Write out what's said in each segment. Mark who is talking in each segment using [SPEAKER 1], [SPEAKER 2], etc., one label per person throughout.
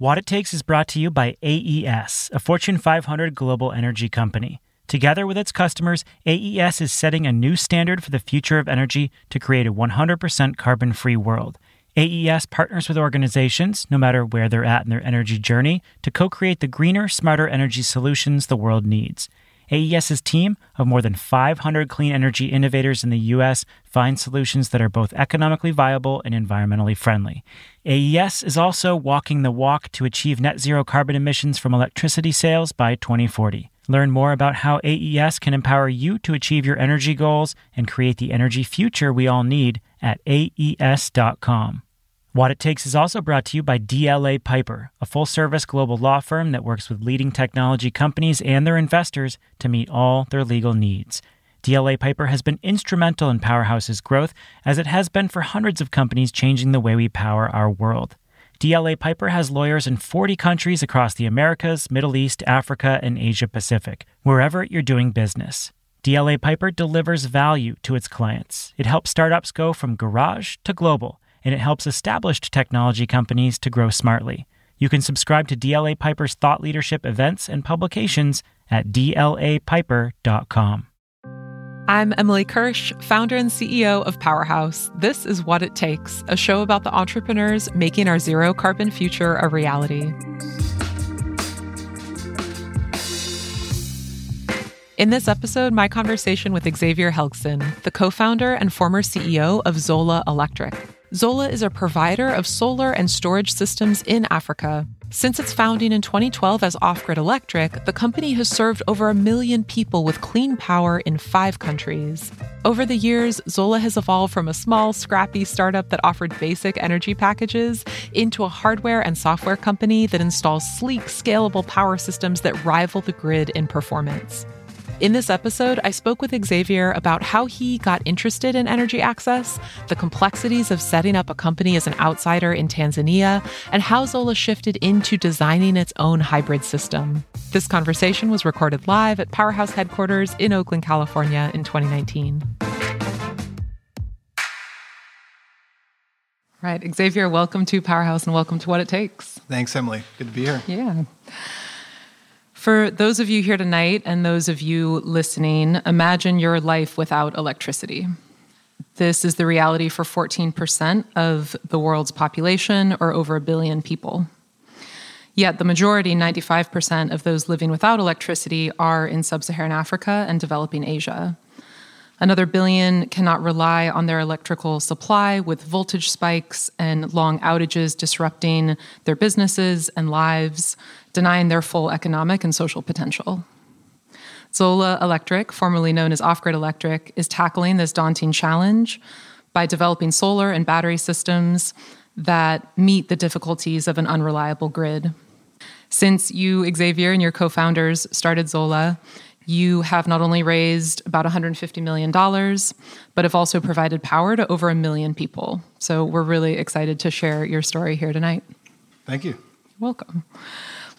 [SPEAKER 1] What It Takes is brought to you by AES, a Fortune 500 global energy company. Together with its customers, AES is setting a new standard for the future of energy to create a 100% carbon free world. AES partners with organizations, no matter where they're at in their energy journey, to co create the greener, smarter energy solutions the world needs. AES's team of more than 500 clean energy innovators in the U.S. finds solutions that are both economically viable and environmentally friendly. AES is also walking the walk to achieve net zero carbon emissions from electricity sales by 2040. Learn more about how AES can empower you to achieve your energy goals and create the energy future we all need at AES.com. What It Takes is also brought to you by DLA Piper, a full service global law firm that works with leading technology companies and their investors to meet all their legal needs. DLA Piper has been instrumental in Powerhouse's growth, as it has been for hundreds of companies changing the way we power our world. DLA Piper has lawyers in 40 countries across the Americas, Middle East, Africa, and Asia Pacific, wherever you're doing business. DLA Piper delivers value to its clients. It helps startups go from garage to global and it helps established technology companies to grow smartly. You can subscribe to DLA Piper's thought leadership events and publications at dlapiper.com.
[SPEAKER 2] I'm Emily Kirsch, founder and CEO of Powerhouse. This is What It Takes, a show about the entrepreneurs making our zero carbon future a reality. In this episode, my conversation with Xavier Helgesen, the co founder and former CEO of Zola Electric. Zola is a provider of solar and storage systems in Africa. Since its founding in 2012 as Off Grid Electric, the company has served over a million people with clean power in five countries. Over the years, Zola has evolved from a small, scrappy startup that offered basic energy packages into a hardware and software company that installs sleek, scalable power systems that rival the grid in performance. In this episode, I spoke with Xavier about how he got interested in energy access, the complexities of setting up a company as an outsider in Tanzania, and how Zola shifted into designing its own hybrid system. This conversation was recorded live at Powerhouse headquarters in Oakland, California in 2019. Right, Xavier, welcome to Powerhouse and welcome to What It Takes.
[SPEAKER 3] Thanks, Emily. Good to be here.
[SPEAKER 2] Yeah. For those of you here tonight and those of you listening, imagine your life without electricity. This is the reality for 14% of the world's population, or over a billion people. Yet the majority, 95% of those living without electricity, are in sub Saharan Africa and developing Asia. Another billion cannot rely on their electrical supply with voltage spikes and long outages disrupting their businesses and lives denying their full economic and social potential. Zola Electric, formerly known as Off Grid Electric, is tackling this daunting challenge by developing solar and battery systems that meet the difficulties of an unreliable grid. Since you, Xavier, and your co founders started Zola, you have not only raised about $150 million, but have also provided power to over a million people. So we're really excited to share your story here tonight.
[SPEAKER 3] Thank you.
[SPEAKER 2] You're welcome.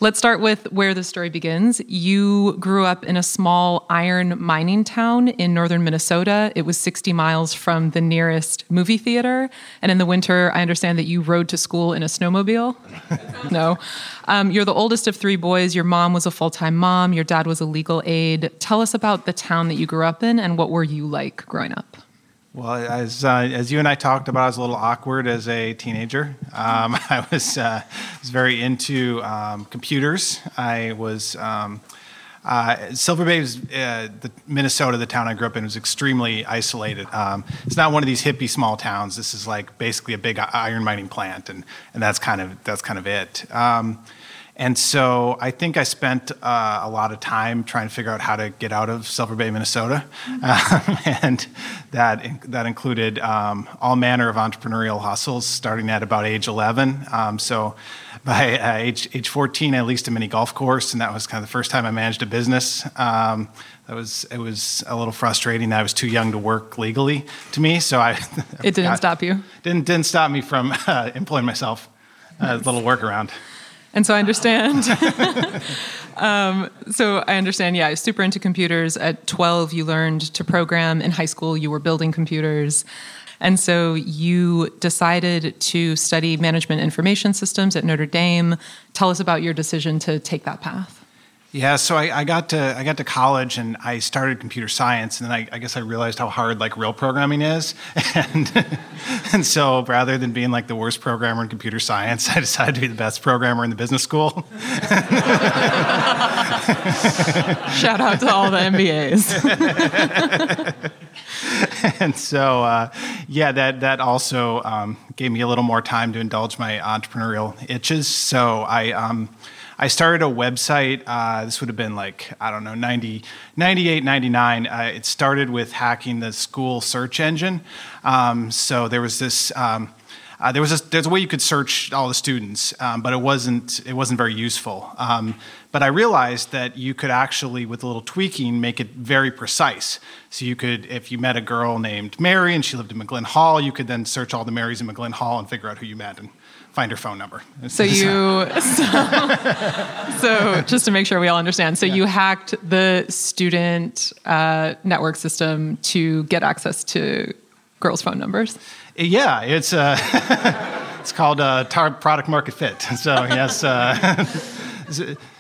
[SPEAKER 2] Let's start with where the story begins. You grew up in a small iron mining town in northern Minnesota. It was 60 miles from the nearest movie theater. And in the winter, I understand that you rode to school in a snowmobile. no. Um, you're the oldest of three boys. Your mom was a full time mom, your dad was a legal aid. Tell us about the town that you grew up in and what were you like growing up?
[SPEAKER 3] Well, as uh, as you and I talked about, I was a little awkward as a teenager. Um, I was uh, was very into um, computers. I was. Um, uh, Silver Bay was uh, the Minnesota, the town I grew up in, was extremely isolated. Um, it's not one of these hippie small towns. This is like basically a big iron mining plant, and, and that's kind of that's kind of it. And so I think I spent uh, a lot of time trying to figure out how to get out of Silver Bay, Minnesota. Um, and that, that included um, all manner of entrepreneurial hustles starting at about age 11. Um, so by uh, age, age 14, I leased a mini golf course, and that was kind of the first time I managed a business. Um, that was it was a little frustrating that I was too young to work legally to me. So I
[SPEAKER 2] it didn't got, stop you.
[SPEAKER 3] Didn't didn't stop me from uh, employing myself. A little workaround.
[SPEAKER 2] And so I understand. um, so I understand, yeah, super into computers. At 12, you learned to program. In high school, you were building computers. And so you decided to study management information systems at Notre Dame. Tell us about your decision to take that path.
[SPEAKER 3] Yeah, so I, I, got to I got to college and I started computer science, and then I, I guess I realized how hard like real programming is, and and so rather than being like the worst programmer in computer science, I decided to be the best programmer in the business school.
[SPEAKER 2] Shout out to all the MBAs.
[SPEAKER 3] and so, uh, yeah, that that also um, gave me a little more time to indulge my entrepreneurial itches. So I. Um, I started a website. Uh, this would have been like, I don't know, 90, 98, 99. Uh, it started with hacking the school search engine. Um, so there was this. Um, uh, there was a, there's a way you could search all the students, um, but it wasn't it wasn't very useful. Um, but I realized that you could actually, with a little tweaking, make it very precise. So you could, if you met a girl named Mary and she lived in McGlinn Hall, you could then search all the Marys in McGlinn Hall and figure out who you met and find her phone number.
[SPEAKER 2] So you, so, so, just to make sure we all understand, so yeah. you hacked the student uh, network system to get access to girls' phone numbers.
[SPEAKER 3] Yeah, it's uh, it's called uh, product market fit. So yes. Uh,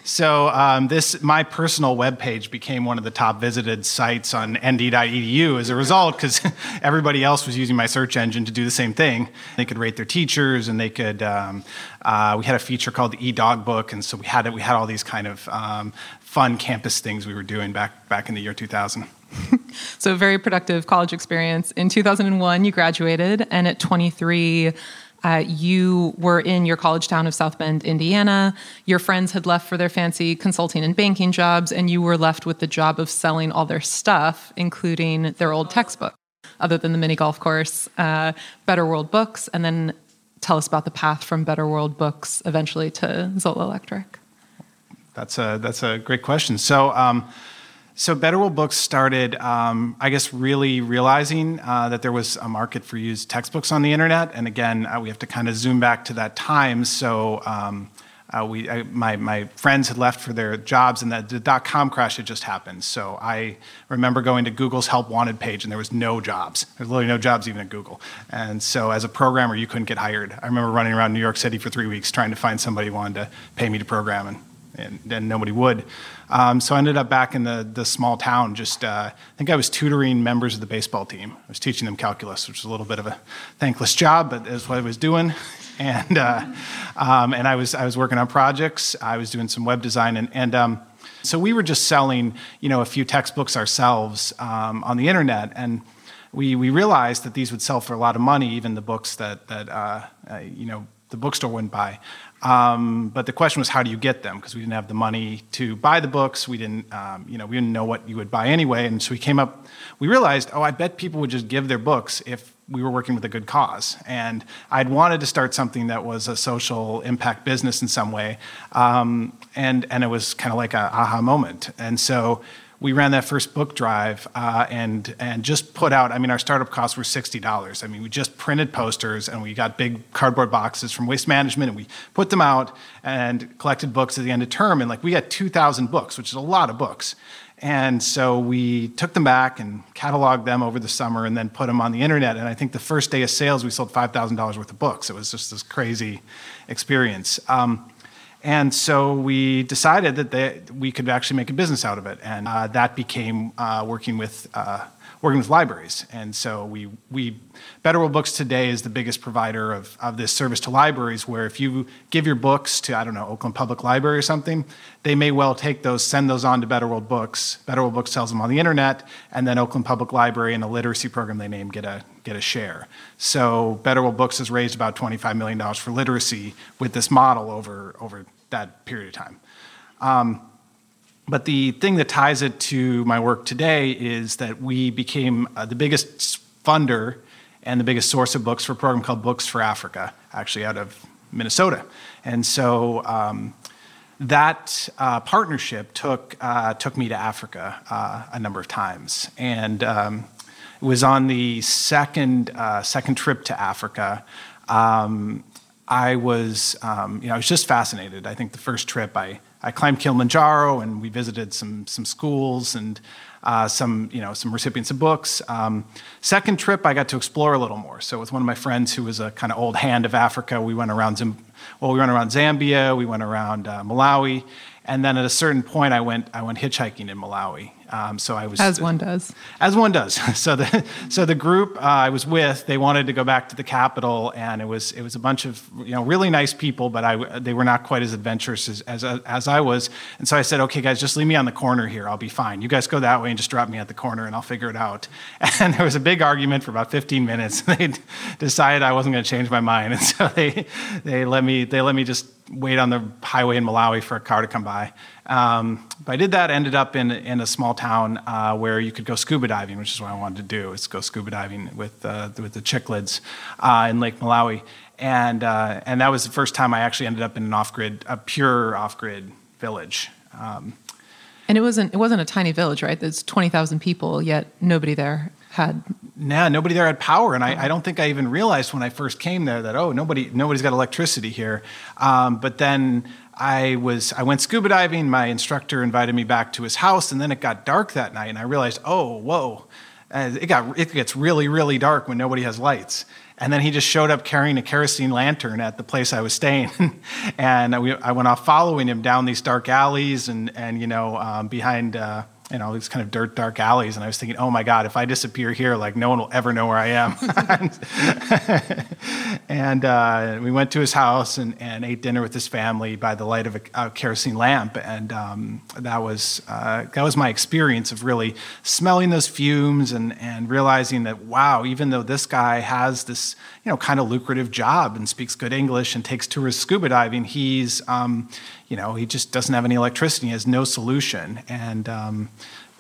[SPEAKER 3] So um, this, my personal web page became one of the top visited sites on nd.edu as a result, because everybody else was using my search engine to do the same thing. They could rate their teachers, and they could. Um, uh, we had a feature called the e-dog book, and so we had it, we had all these kind of um, fun campus things we were doing back back in the year 2000.
[SPEAKER 2] so very productive college experience. In 2001, you graduated, and at 23 uh, you were in your college town of South Bend, Indiana. Your friends had left for their fancy consulting and banking jobs, and you were left with the job of selling all their stuff, including their old textbook, other than the mini golf course, uh, Better World Books, and then tell us about the path from Better World Books eventually to Zola Electric.
[SPEAKER 3] That's a that's a great question. So. Um, so Better Books started, um, I guess, really realizing uh, that there was a market for used textbooks on the internet. And again, uh, we have to kind of zoom back to that time. So um, uh, we, I, my, my friends had left for their jobs, and the, the dot com crash had just happened. So I remember going to Google's Help Wanted page, and there was no jobs. There's literally no jobs even at Google. And so as a programmer, you couldn't get hired. I remember running around New York City for three weeks trying to find somebody who wanted to pay me to program, and, and, and nobody would. Um, so I ended up back in the, the small town. Just uh, I think I was tutoring members of the baseball team. I was teaching them calculus, which was a little bit of a thankless job, but that's what I was doing. And uh, um, and I was I was working on projects. I was doing some web design, and and um, so we were just selling you know a few textbooks ourselves um, on the internet, and we we realized that these would sell for a lot of money, even the books that that uh, uh you know the bookstore wouldn't buy. Um, but the question was, how do you get them? Because we didn't have the money to buy the books. We didn't, um, you know, we didn't know what you would buy anyway. And so we came up. We realized, oh, I bet people would just give their books if we were working with a good cause. And I'd wanted to start something that was a social impact business in some way. Um, and and it was kind of like a aha moment. And so we ran that first book drive uh, and and just put out. I mean, our startup costs were sixty dollars. I mean, we just printed posters and we got big cardboard boxes from Waste Management and we put them out and collected books at the end of term. And like we got two thousand books, which is a lot of books. And so we took them back and cataloged them over the summer and then put them on the internet. And I think the first day of sales, we sold $5,000 worth of books. It was just this crazy experience. Um, and so we decided that they, we could actually make a business out of it. And uh, that became uh, working with uh, working with libraries. And so we, we Better World Books today is the biggest provider of, of this service to libraries where if you give your books to, I don't know, Oakland Public Library or something, they may well take those, send those on to Better World Books. Better World Books sells them on the internet, and then Oakland Public Library and a literacy program they name get a, get a share. So Better World Books has raised about $25 million for literacy with this model over, over that period of time. Um, but the thing that ties it to my work today is that we became uh, the biggest funder and the biggest source of books for a program called Books for Africa, actually out of Minnesota. And so um, that uh, partnership took, uh, took me to Africa uh, a number of times. And um, it was on the second, uh, second trip to Africa. Um, I was, um, you know, I was just fascinated. I think the first trip I, I climbed Kilimanjaro and we visited some, some schools and uh, some, you know, some recipients of books. Um, second trip, I got to explore a little more. So with one of my friends who was a kind of old hand of Africa, we went around, Zim- well, we went around Zambia, we went around uh, Malawi, and then at a certain point, I went, I went hitchhiking in Malawi.
[SPEAKER 2] Um, so I was as one does.
[SPEAKER 3] As one does. So the so the group uh, I was with, they wanted to go back to the capital, and it was it was a bunch of you know really nice people, but I they were not quite as adventurous as, as as I was. And so I said, okay, guys, just leave me on the corner here. I'll be fine. You guys go that way and just drop me at the corner, and I'll figure it out. And there was a big argument for about 15 minutes. they decided I wasn't going to change my mind, and so they they let me they let me just wait on the highway in Malawi for a car to come by. Um, but I did that, ended up in, in a small town uh, where you could go scuba diving, which is what I wanted to do, is go scuba diving with, uh, with the cichlids uh, in Lake Malawi. And, uh, and that was the first time I actually ended up in an off-grid, a pure off-grid village. Um,
[SPEAKER 2] and it wasn't, it wasn't a tiny village, right? There's 20,000 people, yet nobody there had
[SPEAKER 3] nah, nobody there had power, and I, I, don't think I even realized when I first came there that oh, nobody, nobody's got electricity here. Um, but then I was, I went scuba diving. My instructor invited me back to his house, and then it got dark that night, and I realized, oh, whoa, it got, it gets really, really dark when nobody has lights. And then he just showed up carrying a kerosene lantern at the place I was staying. and I, I, went off following him down these dark alleys and, and you know, um, behind, uh, you know, these kind of dirt, dark alleys. And I was thinking, oh my God, if I disappear here, like no one will ever know where I am. and uh, we went to his house and, and, ate dinner with his family by the light of a, a kerosene lamp. And um, that, was, uh, that was my experience of really smelling those fumes and, and realizing that, wow, even though this guy has this, you know, kind of lucrative job and speaks good English and takes tourists scuba diving, he's, um, you know, he just doesn't have any electricity, he has no solution. And um,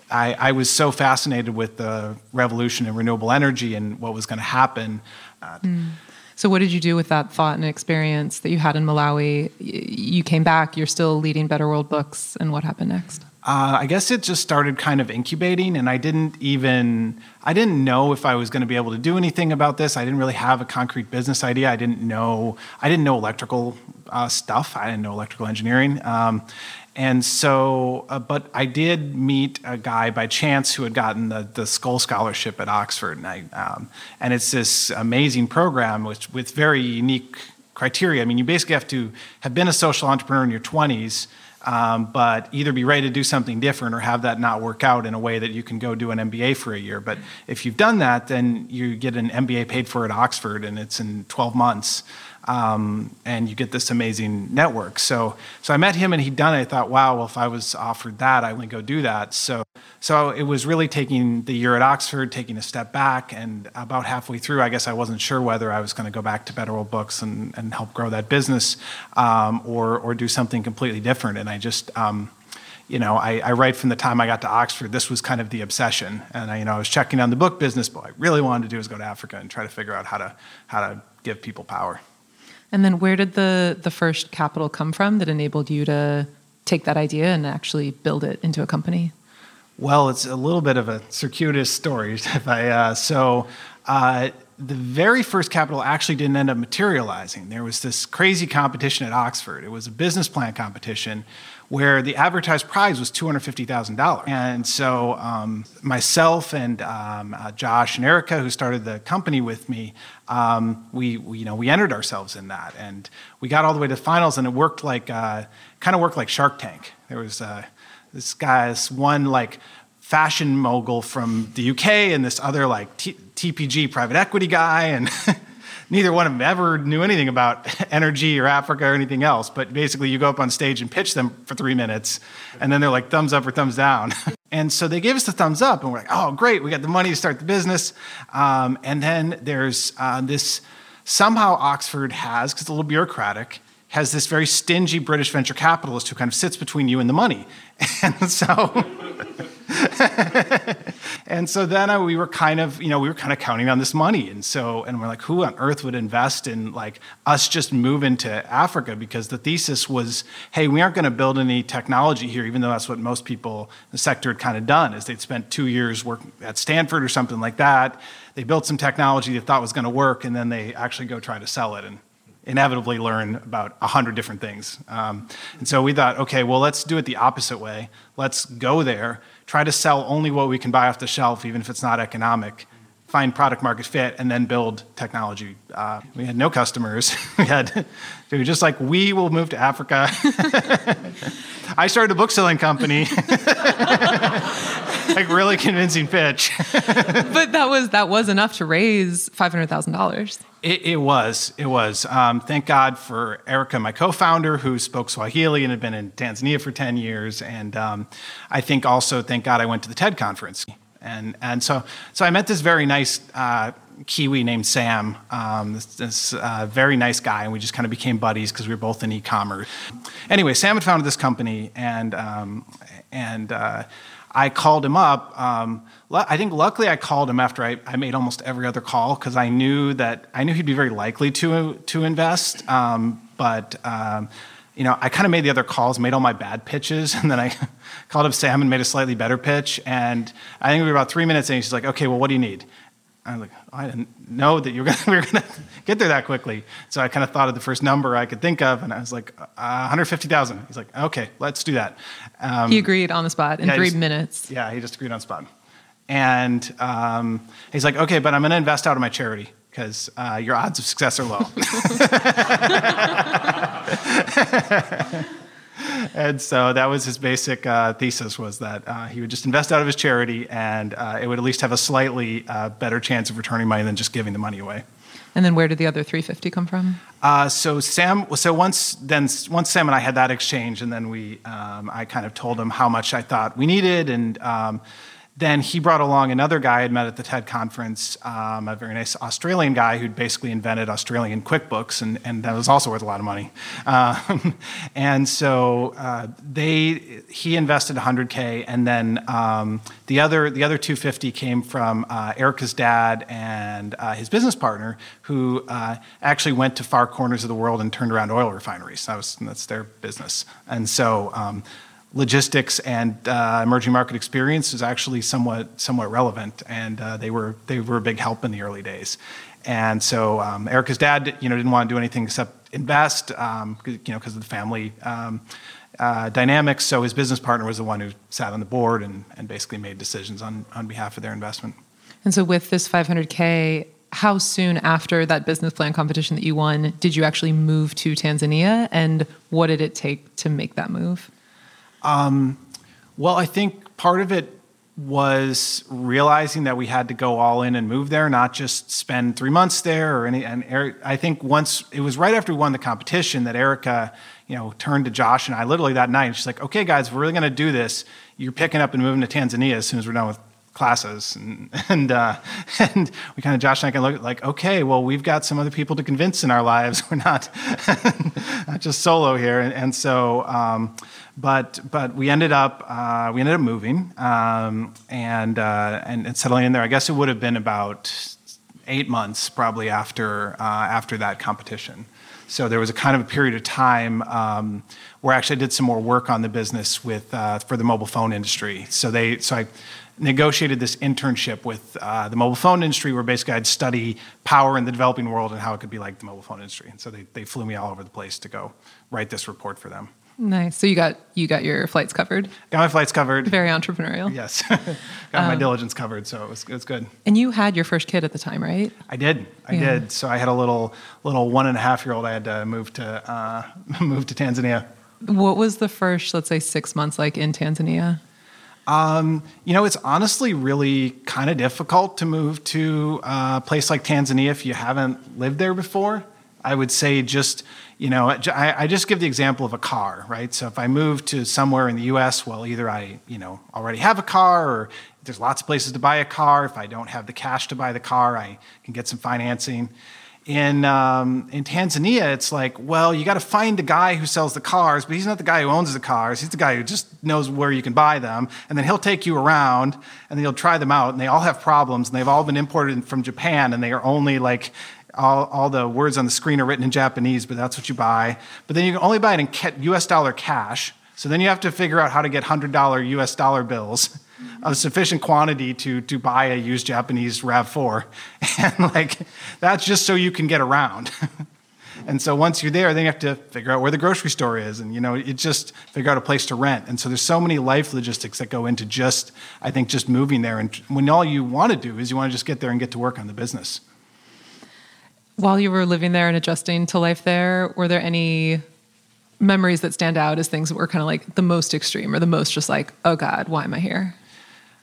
[SPEAKER 3] I, I, was so fascinated with the revolution in renewable energy and what was going to happen. Uh, mm.
[SPEAKER 2] So, what did you do with that thought and experience that you had in Malawi? You came back, you're still leading Better World Books, and what happened next?
[SPEAKER 3] Uh, I guess it just started kind of incubating, and I didn't even I didn't know if I was going to be able to do anything about this. I didn't really have a concrete business idea. I didn't know I didn't know electrical uh, stuff. I didn't know electrical engineering, um, and so uh, but I did meet a guy by chance who had gotten the the Skoll Scholarship at Oxford, and I um, and it's this amazing program which with very unique criteria. I mean, you basically have to have been a social entrepreneur in your twenties um, but either be ready to do something different or have that not work out in a way that you can go do an MBA for a year. But if you've done that, then you get an MBA paid for at Oxford and it's in 12 months um, and you get this amazing network. So, so I met him and he'd done it. I thought, wow, well, if I was offered that, I would go do that. So, so it was really taking the year at Oxford, taking a step back, and about halfway through, I guess I wasn't sure whether I was going to go back to Better World Books and, and help grow that business, um, or or do something completely different. And I just um, you know, I, I, write from the time I got to Oxford, this was kind of the obsession. And I, you know, I was checking on the book business, but what I really wanted to do was go to Africa and try to figure out how to how to give people power.
[SPEAKER 2] And then where did the the first capital come from that enabled you to take that idea and actually build it into a company?
[SPEAKER 3] Well, it's a little bit of a circuitous story. If I, uh, so uh, the very first capital actually didn't end up materializing. There was this crazy competition at Oxford. It was a business plan competition where the advertised prize was $250,000. And so um, myself and um, uh, Josh and Erica, who started the company with me, um, we, we, you know, we entered ourselves in that. And we got all the way to the finals, and it worked like, uh, kind of worked like Shark Tank. There was uh, this guy's one like fashion mogul from the UK and this other like T- TPG private equity guy. And neither one of them ever knew anything about energy or Africa or anything else. But basically, you go up on stage and pitch them for three minutes, and then they're like thumbs up or thumbs down. and so they gave us the thumbs up, and we're like, oh, great, we got the money to start the business. Um, and then there's uh, this somehow Oxford has, because it's a little bureaucratic, has this very stingy British venture capitalist who kind of sits between you and the money. And so. And so then uh, we were kind of, you know, we were kind of counting on this money. And so, and we're like, who on earth would invest in like us just moving to Africa? Because the thesis was, hey, we aren't going to build any technology here, even though that's what most people in the sector had kind of done, is they'd spent two years working at Stanford or something like that. They built some technology they thought was going to work, and then they actually go try to sell it. And inevitably learn about a hundred different things. Um, and so we thought, okay, well, let's do it the opposite way. Let's go there, try to sell only what we can buy off the shelf, even if it's not economic, find product market fit, and then build technology. Uh, we had no customers. we had, they were just like, we will move to Africa. I started a book selling company. like really convincing pitch.
[SPEAKER 2] but that was that was enough to raise five hundred thousand dollars.
[SPEAKER 3] It, it, was. It was. Um, thank God for Erica, my co-founder, who spoke Swahili and had been in Tanzania for ten years, and um, I think also thank God I went to the TED conference, and and so so I met this very nice. Uh, Kiwi named Sam, um, this, this uh, very nice guy, and we just kind of became buddies because we were both in e-commerce. Anyway, Sam had founded this company, and um, and uh, I called him up. I think luckily I called him after I, I made almost every other call because I knew that I knew he'd be very likely to to invest. Um, but um, you know, I kind of made the other calls, made all my bad pitches, and then I called up Sam and made a slightly better pitch. And I think we were about three minutes in. She's like, "Okay, well, what do you need?" I was like, oh, I didn't know that you were gonna, we were going to get there that quickly. So I kind of thought of the first number I could think of, and I was like, uh, 150,000. He's like, okay, let's do that.
[SPEAKER 2] Um, he agreed on the spot in yeah, three
[SPEAKER 3] just,
[SPEAKER 2] minutes.
[SPEAKER 3] Yeah, he just agreed on the spot. And um, he's like, okay, but I'm going to invest out of my charity because uh, your odds of success are low. and so that was his basic uh, thesis was that uh, he would just invest out of his charity and uh, it would at least have a slightly uh, better chance of returning money than just giving the money away.
[SPEAKER 2] And then where did the other 350 come from?
[SPEAKER 3] Uh, so Sam, so once then once Sam and I had that exchange, and then we, um, I kind of told him how much I thought we needed, and um, then he brought along another guy I'd met at the TED conference, um, a very nice Australian guy who'd basically invented Australian QuickBooks, and, and that was also worth a lot of money. Um, and so uh, they, he invested 100k, and then um, the other the other 250 came from uh, Erica's dad and uh, his business partner, who uh, actually went to far corners of the world and turned around oil refineries. That was that's their business, and so um, logistics and uh, emerging market experience is actually somewhat somewhat relevant, and uh, they were they were a big help in the early days. And so um, Erica's dad, you know, didn't want to do anything except invest, um, you know, because of the family um, uh, dynamics. So his business partner was the one who sat on the board and, and basically made decisions on on behalf of their investment.
[SPEAKER 2] And so with this 500k, how soon after that business plan competition that you won did you actually move to Tanzania, and what did it take to make that move?
[SPEAKER 3] Um, well, I think part of it was realizing that we had to go all in and move there, not just spend three months there or any. And Eric, I think once it was right after we won the competition that Erica, you know, turned to Josh and I literally that night. She's like, "Okay, guys, we're really going to do this. You're picking up and moving to Tanzania as soon as we're done with classes. And and uh, and we kind of Josh and I can look like okay well we've got some other people to convince in our lives. We're not not just solo here. And, and so um, but but we ended up uh, we ended up moving um, and, uh, and, and settling in there. I guess it would have been about eight months probably after uh, after that competition. So there was a kind of a period of time um, where I actually did some more work on the business with uh, for the mobile phone industry. So they so I negotiated this internship with uh, the mobile phone industry where basically I'd study power in the developing world and how it could be like the mobile phone industry. And so they, they flew me all over the place to go write this report for them.
[SPEAKER 2] Nice. So you got you got your flights covered.
[SPEAKER 3] Got my flights covered.
[SPEAKER 2] Very entrepreneurial.
[SPEAKER 3] Yes, got um, my diligence covered, so it was it was good.
[SPEAKER 2] And you had your first kid at the time, right?
[SPEAKER 3] I did. I yeah. did. So I had a little little one and a half year old. I had to move to uh, move to Tanzania.
[SPEAKER 2] What was the first, let's say, six months like in Tanzania?
[SPEAKER 3] Um, you know, it's honestly really kind of difficult to move to a place like Tanzania if you haven't lived there before. I would say just, you know, I, I, just give the example of a car, right? So if I move to somewhere in the US, well, either I, you know, already have a car or there's lots of places to buy a car. If I don't have the cash to buy the car, I can get some financing. In, um, in Tanzania, it's like, well, you got to find the guy who sells the cars, but he's not the guy who owns the cars. He's the guy who just knows where you can buy them. And then he'll take you around and then you'll try them out. And they all have problems and they've all been imported from Japan and they are only like, all, all the words on the screen are written in Japanese, but that's what you buy. But then you can only buy it in US dollar cash. So then you have to figure out how to get $100 US dollar bills of sufficient quantity to, to buy a used Japanese RAV4. And like, that's just so you can get around. And so once you're there, then you have to figure out where the grocery store is, and you know, it just figure out a place to rent. And so there's so many life logistics that go into just, I think, just moving there. And when all you want to do is you want to just get there and get to work on the business.
[SPEAKER 2] While you were living there and adjusting to life there, were there any memories that stand out as things that were kind of like the most extreme or the most just like, oh God, why am I here?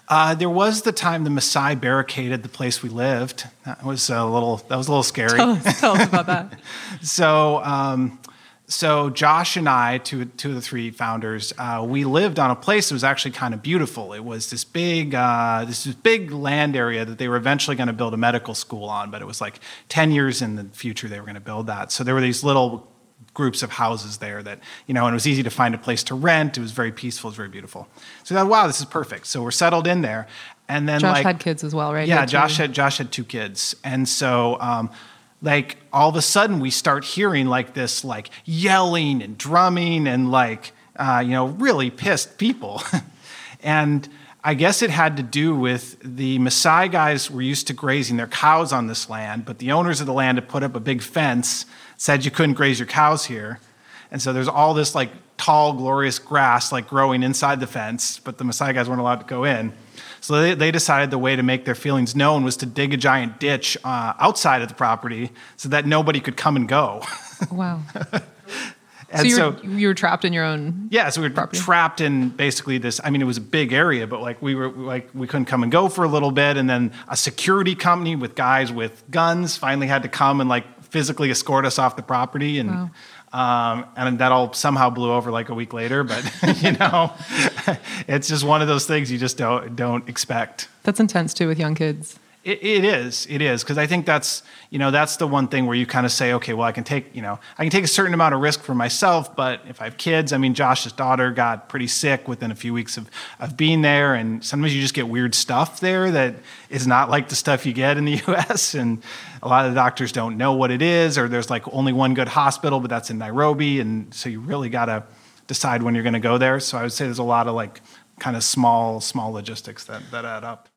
[SPEAKER 3] Uh, there was the time the Maasai barricaded the place we lived. That was a little. That was a little scary.
[SPEAKER 2] Tell us, tell us about that.
[SPEAKER 3] so, um, so Josh and I, two, two of the three founders, uh, we lived on a place that was actually kind of beautiful. It was this big, uh, this big land area that they were eventually going to build a medical school on, but it was like ten years in the future they were going to build that. So there were these little groups of houses there that, you know, and it was easy to find a place to rent. It was very peaceful, it was very beautiful. So I thought, wow, this is perfect. So we're settled in there. And then
[SPEAKER 2] Josh
[SPEAKER 3] like,
[SPEAKER 2] had kids as well, right?
[SPEAKER 3] Yeah, Josh had Josh had two kids. And so um, like all of a sudden we start hearing like this like yelling and drumming and like uh, you know, really pissed people. and I guess it had to do with the Maasai guys were used to grazing their cows on this land, but the owners of the land had put up a big fence said you couldn't graze your cows here. And so there's all this like tall, glorious grass like growing inside the fence, but the Maasai guys weren't allowed to go in. So they, they decided the way to make their feelings known was to dig a giant ditch uh, outside of the property so that nobody could come and go.
[SPEAKER 2] Wow. so you were, so, you were trapped in your own
[SPEAKER 3] yeah so we were property. trapped in basically this i mean it was a big area but like we were like we couldn't come and go for a little bit and then a security company with guys with guns finally had to come and like physically escort us off the property and wow. Um, and that all somehow blew over like a week later. But you know, it's just one of those things you just don't don't expect.
[SPEAKER 2] That's intense too with young kids.
[SPEAKER 3] It, it is. It is because I think that's you know that's the one thing where you kind of say, okay, well, I can take you know I can take a certain amount of risk for myself, but if I have kids, I mean, Josh's daughter got pretty sick within a few weeks of of being there, and sometimes you just get weird stuff there that is not like the stuff you get in the U.S. and a lot of the doctors don't know what it is, or there's like only one good hospital, but that's in Nairobi, and so you really got to decide when you're going to go there. So I would say there's a lot of like kind of small small logistics that that add up.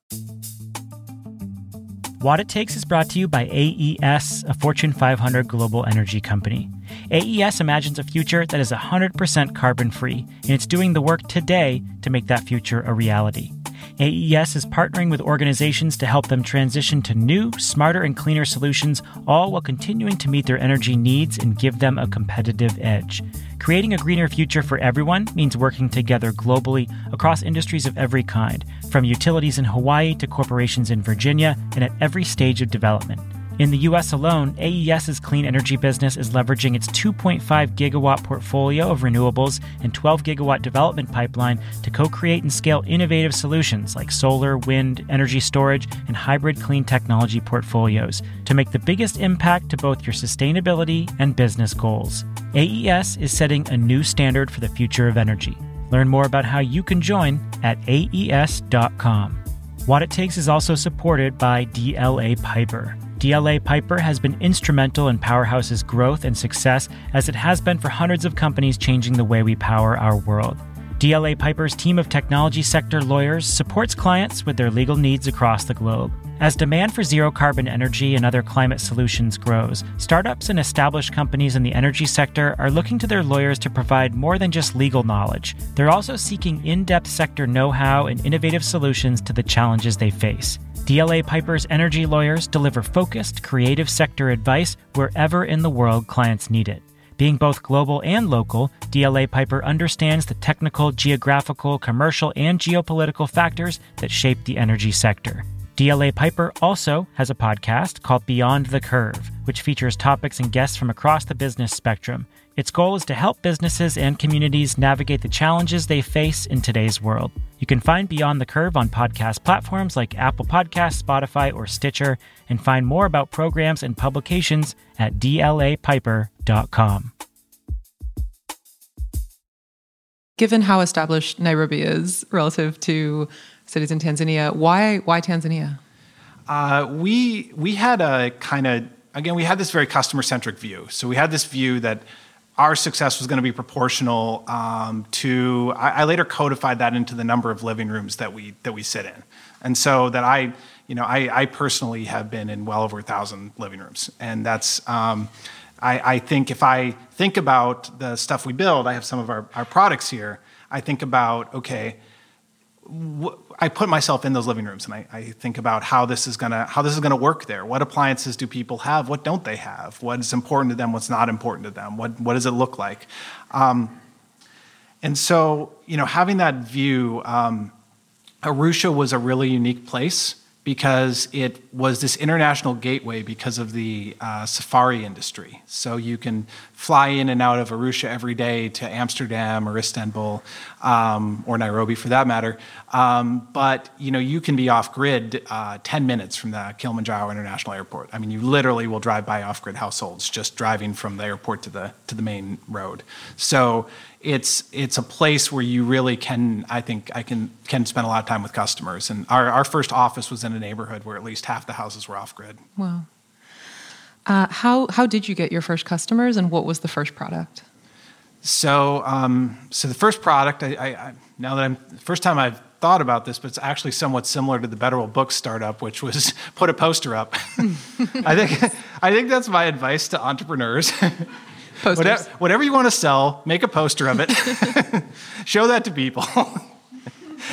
[SPEAKER 1] What It Takes is brought to you by AES, a Fortune 500 global energy company. AES imagines a future that is 100% carbon free, and it's doing the work today to make that future a reality. AES is partnering with organizations to help them transition to new, smarter, and cleaner solutions, all while continuing to meet their energy needs and give them a competitive edge. Creating a greener future for everyone means working together globally across industries of every kind, from utilities in Hawaii to corporations in Virginia, and at every stage of development. In the US alone, AES's clean energy business is leveraging its 2.5 gigawatt portfolio of renewables and 12 gigawatt development pipeline to co create and scale innovative solutions like solar, wind, energy storage, and hybrid clean technology portfolios to make the biggest impact to both your sustainability and business goals. AES is setting a new standard for the future of energy. Learn more about how you can join at aes.com. What It Takes is also supported by DLA Piper. DLA Piper has been instrumental in Powerhouse's growth and success as it has been for hundreds of companies changing the way we power our world. DLA Piper's team of technology sector lawyers supports clients with their legal needs across the globe. As demand for zero carbon energy and other climate solutions grows, startups and established companies in the energy sector are looking to their lawyers to provide more than just legal knowledge. They're also seeking in depth sector know how and innovative solutions to the challenges they face. DLA Piper's energy lawyers deliver focused, creative sector advice wherever in the world clients need it. Being both global and local, DLA Piper understands the technical, geographical, commercial, and geopolitical factors that shape the energy sector. DLA Piper also has a podcast called Beyond the Curve, which features topics and guests from across the business spectrum. Its goal is to help businesses and communities navigate the challenges they face in today's world. You can find Beyond the Curve on podcast platforms like Apple Podcasts, Spotify, or Stitcher, and find more about programs and publications at dlapiper.com.
[SPEAKER 2] Given how established Nairobi is relative to cities in Tanzania, why why Tanzania?
[SPEAKER 3] Uh, we we had a kind of again we had this very customer centric view. So we had this view that our success was going to be proportional um, to. I, I, later codified that into the number of living rooms that we that we sit in, and so that I, you know, I, I personally have been in well over a thousand living rooms, and that's. Um, I, I think if I think about the stuff we build, I have some of our, our products here. I think about, okay, I put myself in those living rooms and I, I think about how this is gonna how this is gonna work there. What appliances do people have? What don't they have? What is important to them? What's not important to them? What what does it look like? Um, and so, you know, having that view, um, Arusha was a really unique place because it was this international gateway because of the uh, safari industry. So you can fly in and out of Arusha every day to Amsterdam or Istanbul um, or Nairobi for that matter. Um, but you know you can be off grid uh, 10 minutes from the Kilimanjaro International Airport. I mean, you literally will drive by off grid households just driving from the airport to the to the main road. So it's it's a place where you really can I think I can can spend a lot of time with customers. And our, our first office was in a neighborhood where at least half the houses were off grid.
[SPEAKER 2] Wow. Uh, how how did you get your first customers, and what was the first product?
[SPEAKER 3] So um, so the first product I, I, I now that I'm first time I've thought about this, but it's actually somewhat similar to the Better World Book startup, which was put a poster up. I think I think that's my advice to entrepreneurs. Whatever, whatever, you want to sell, make a poster of it. Show that to people.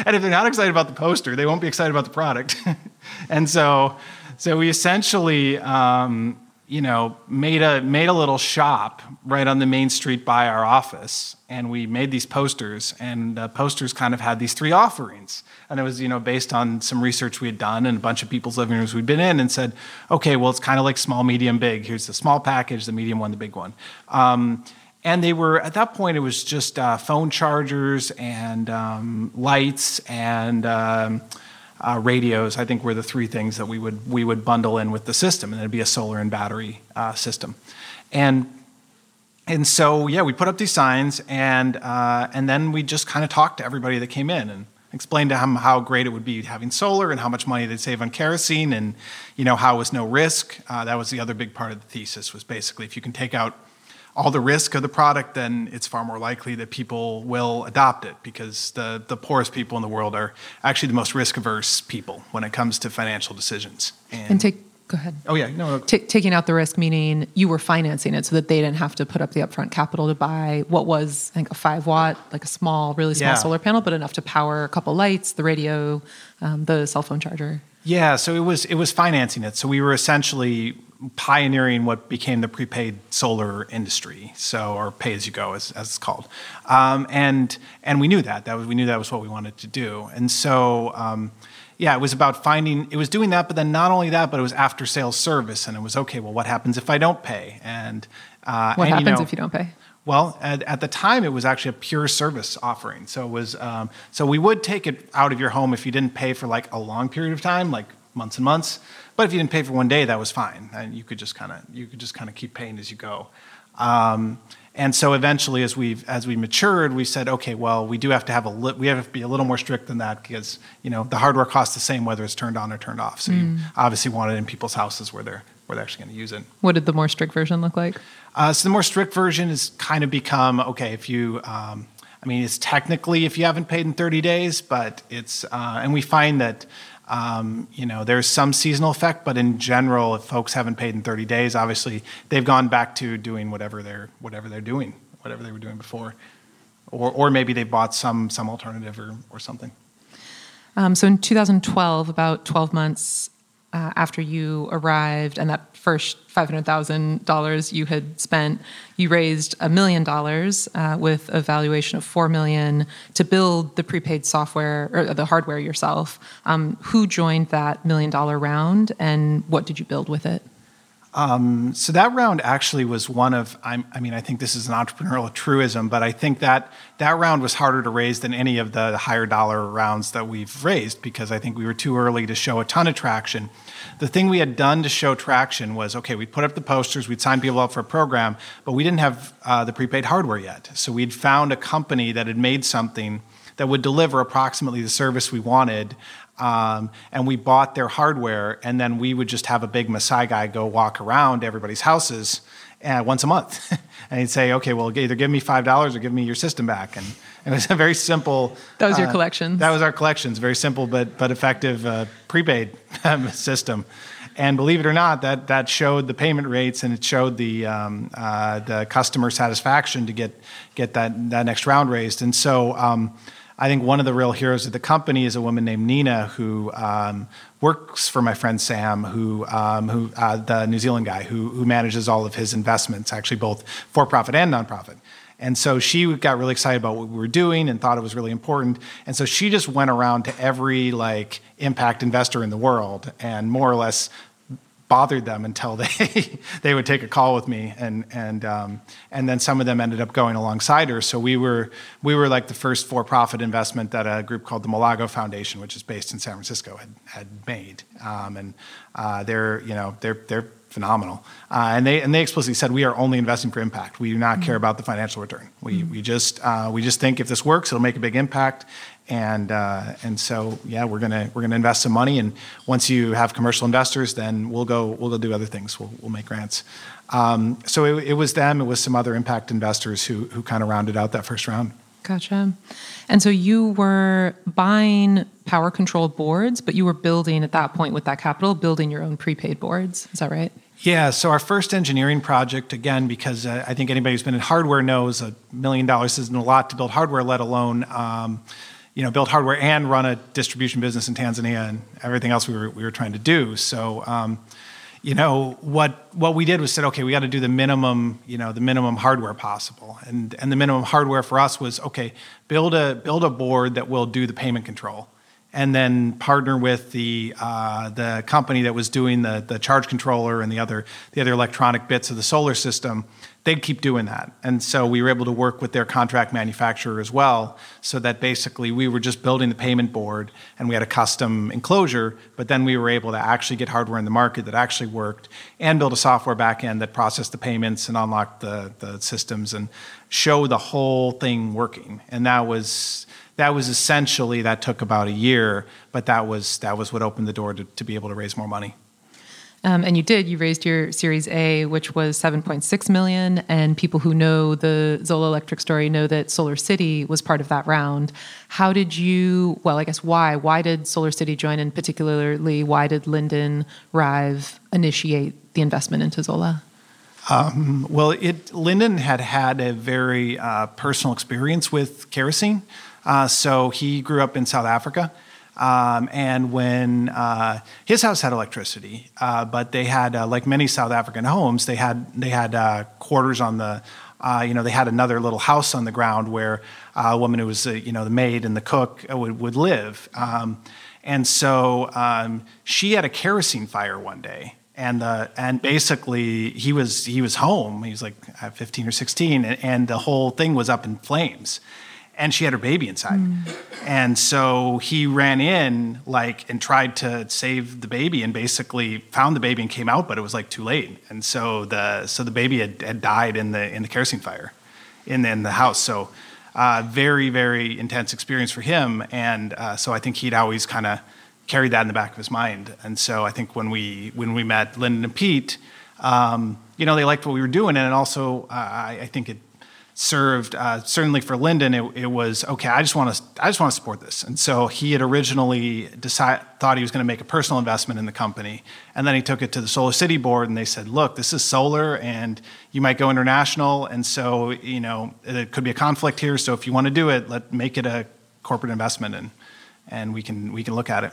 [SPEAKER 3] and if they're not excited about the poster, they won't be excited about the product. and so, so we essentially, um, you know, made a made a little shop right on the main street by our office, and we made these posters. And the posters kind of had these three offerings and it was you know based on some research we had done and a bunch of people's living rooms we'd been in and said okay well it's kind of like small medium big here's the small package the medium one the big one um, and they were at that point it was just uh, phone chargers and um, lights and um, uh, radios i think were the three things that we would we would bundle in with the system and it'd be a solar and battery uh, system. And and so yeah we put up these signs and uh, and then we just kind of talked to everybody that came in and explained to them how great it would be having solar and how much money they'd save on kerosene and you know how it was no risk. Uh, that was the other big part of the thesis was basically if you can take out all the risk of the product then it's far more likely that people will adopt it because the, the poorest people in the world are actually the most risk averse people when it comes to financial decisions
[SPEAKER 2] and, and take Go ahead.
[SPEAKER 3] Oh yeah, no.
[SPEAKER 2] T- taking out the risk, meaning you were financing it, so that they didn't have to put up the upfront capital to buy what was, I think, a five watt, like a small, really small yeah. solar panel, but enough to power a couple lights, the radio, um, the cell phone charger.
[SPEAKER 3] Yeah, so it was it was financing it. So we were essentially pioneering what became the prepaid solar industry, so or pay as you go, as, as it's called, um, and and we knew that that was we knew that was what we wanted to do, and so. Um, yeah, it was about finding, it was doing that, but then not only that, but it was after sales service. And it was, okay, well, what happens if I don't pay? And
[SPEAKER 2] uh, what
[SPEAKER 3] and,
[SPEAKER 2] happens you know, if you don't pay?
[SPEAKER 3] Well, at, at, the time, it was actually a pure service offering. So it was, um, so we would take it out of your home if you didn't pay for like a long period of time, like months and months. But if you didn't pay for one day, that was fine, and you could just kind of you could just kind of keep paying as you go. Um, and so eventually, as we as we matured, we said, okay, well, we do have to have a li- we have to be a little more strict than that because you know the hardware costs the same whether it's turned on or turned off. So mm. you obviously want it in people's houses where they're where they're actually going to use it.
[SPEAKER 2] What did the more strict version look like?
[SPEAKER 3] Uh, so the more strict version has kind of become okay if you. Um, I mean, it's technically if you haven't paid in 30 days, but it's uh, and we find that um, you know, there's some seasonal effect, but in general, if folks haven't paid in 30 days, obviously they've gone back to doing whatever they're whatever they're doing, whatever they were doing before, or or maybe they bought some some alternative or or something.
[SPEAKER 2] Um, so in 2012, about 12 months uh, after you arrived and that first $500,000 you had spent, you raised a million dollars uh, with a valuation of four million to build the prepaid software or the hardware yourself. Um, who joined that million dollar round and what did you build with it?
[SPEAKER 3] Um, so that round actually was one of, I'm, i mean, I think this is an entrepreneurial truism, but I think that that round was harder to raise than any of the higher dollar rounds that we've raised because I think we were too early to show a ton of traction. The thing we had done to show traction was okay, we put up the posters, we'd sign people up for a program, but we didn't have uh, the prepaid hardware yet. So we'd found a company that had made something that would deliver approximately the service we wanted Um, and we bought their hardware, and then we would just have a big Maasai guy go walk around everybody's houses uh, once a month. and he'd say, okay, well, either give me $5 or give me your system back. And it was a very simple.
[SPEAKER 2] That was your uh, collections?
[SPEAKER 3] That was our collections. Very simple but, but effective uh, prepaid system. And believe it or not, that, that showed the payment rates and it showed the, um, uh, the customer satisfaction to get, get that, that next round raised. And so um, I think one of the real heroes of the company is a woman named Nina who um, works for my friend Sam, who, um, who uh, the New Zealand guy who, who manages all of his investments, actually both for profit and nonprofit. And so she got really excited about what we were doing and thought it was really important. And so she just went around to every like impact investor in the world and more or less bothered them until they they would take a call with me and and um, and then some of them ended up going alongside her. So we were we were like the first for-profit investment that a group called the Mulago Foundation which is based in San Francisco had had made. Um, and uh, they're you know they're they're phenomenal. Uh, and they and they explicitly said we are only investing for impact. We do not mm-hmm. care about the financial return. We mm-hmm. we just uh, we just think if this works it'll make a big impact and uh, and so yeah, we're gonna we're gonna invest some money, and once you have commercial investors, then we'll go we'll go do other things. We'll we'll make grants. Um, so it, it, was them. It was some other impact investors who who kind of rounded out that first round.
[SPEAKER 2] Gotcha. And so you were buying power control boards, but you were building at that point with that capital, building your own prepaid boards. Is that right?
[SPEAKER 3] Yeah, so our first engineering project, again, because uh, I think anybody who's been in hardware knows a million dollars isn't a lot to build hardware, let alone um, you know, build hardware and run a distribution business in Tanzania and everything else we were, we were trying to do. So, um, you know, what, what we did was said, okay, we got to do the minimum, you know, the minimum hardware possible. And, and the minimum hardware for us was, okay, build a, build a board that will do the payment control and then partner with the uh, the company that was doing the the charge controller and the other the other electronic bits of the solar system they'd keep doing that. And so we were able to work with their contract manufacturer as well, so that basically we were just building the payment board and we had a custom enclosure, but then we were able to actually get hardware in the market that actually worked and build a software backend that processed the payments and unlocked the, the systems and show the whole thing working. And that was that was essentially that took about a year, but that was that was what opened the door to, to be able to raise more money.
[SPEAKER 2] Um, and you did. You raised your Series A, which was 7.6 million. And people who know the Zola Electric story know that Solar City was part of that round. How did you? Well, I guess why? Why did Solar City join, and particularly why did Lyndon Rive initiate the investment into Zola?
[SPEAKER 3] Um, well, it Lyndon had had a very uh, personal experience with kerosene. Uh, so he grew up in South Africa. Um, and when uh, his house had electricity, uh, but they had, uh, like many South African homes, they had they had uh, quarters on the, uh, you know, they had another little house on the ground where uh, a woman who was, you know, the maid and the cook would, would live. Um, and so um, she had a kerosene fire one day, and the and basically he was he was home. He was like 15 or 16, and, and the whole thing was up in flames and she had her baby inside. Mm. And so he ran in like and tried to save the baby and basically found the baby and came out, but it was like too late. And so the so the baby had, had died in the in the kerosene fire in the, in the house. So uh, very very intense experience for him. And uh, so I think he'd always kind of carried that in the back of his mind. And so I think when we when we met Lyndon and Pete. Um, you know, they liked what we were doing, and also uh, I, I think it served uh, certainly for Lyndon it, it, was okay I just want to I just want to support this. And so he had originally decided thought he was going to make a personal investment in the company and then he took it to the Solar City board and they said look this is solar and you might go international and so you know it could be a conflict here so if you want to do it let make it a corporate investment and and we can we can look at it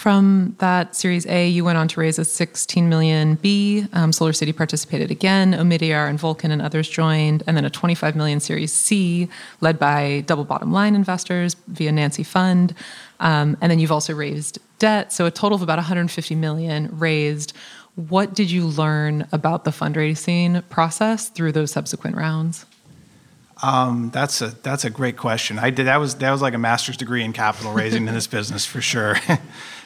[SPEAKER 2] from that Series A, you went on to raise a 16 million B. Um, Solar City participated again. Omidyar and Vulcan and others joined, and then a 25 million Series C, led by double bottom line investors via Nancy Fund. Um, and then you've also raised debt, so a total of about 150 million raised. What did you learn about the fundraising process through those subsequent rounds?
[SPEAKER 3] Um, that's a that's a great question. I did that was that was like a master's degree in capital raising in this business for sure.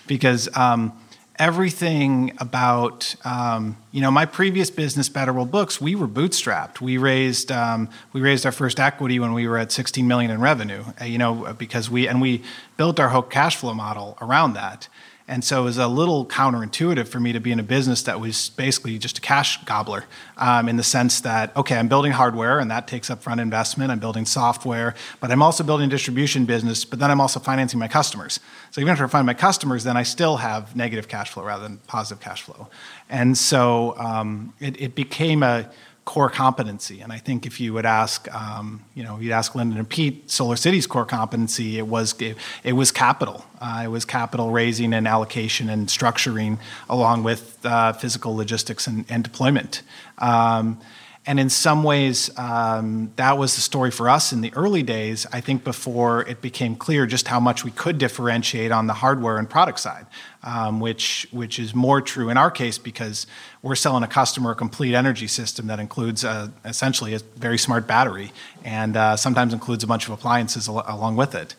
[SPEAKER 3] because um, everything about um, you know my previous business better world books we were bootstrapped. We raised um, we raised our first equity when we were at 16 million in revenue uh, you know because we and we built our whole cash flow model around that and so it was a little counterintuitive for me to be in a business that was basically just a cash gobbler um, in the sense that, okay, I'm building hardware and that takes upfront investment. I'm building software, but I'm also building a distribution business, but then I'm also financing my customers. So even if I find my customers, then I still have negative cash flow rather than positive cash flow. And so um, it, it became a, core competency. And I think if you would ask, um, you know, you'd ask Lyndon and Pete, Solar City's core competency, it was it, it was capital. Uh, it was capital raising and allocation and structuring, along with uh, physical logistics and, and deployment. Um, and in some ways, um, that was the story for us in the early days, I think before it became clear just how much we could differentiate on the hardware and product side, um, which, which is more true in our case because we're selling a customer a complete energy system that includes a, essentially a very smart battery and uh, sometimes includes a bunch of appliances al- along with it.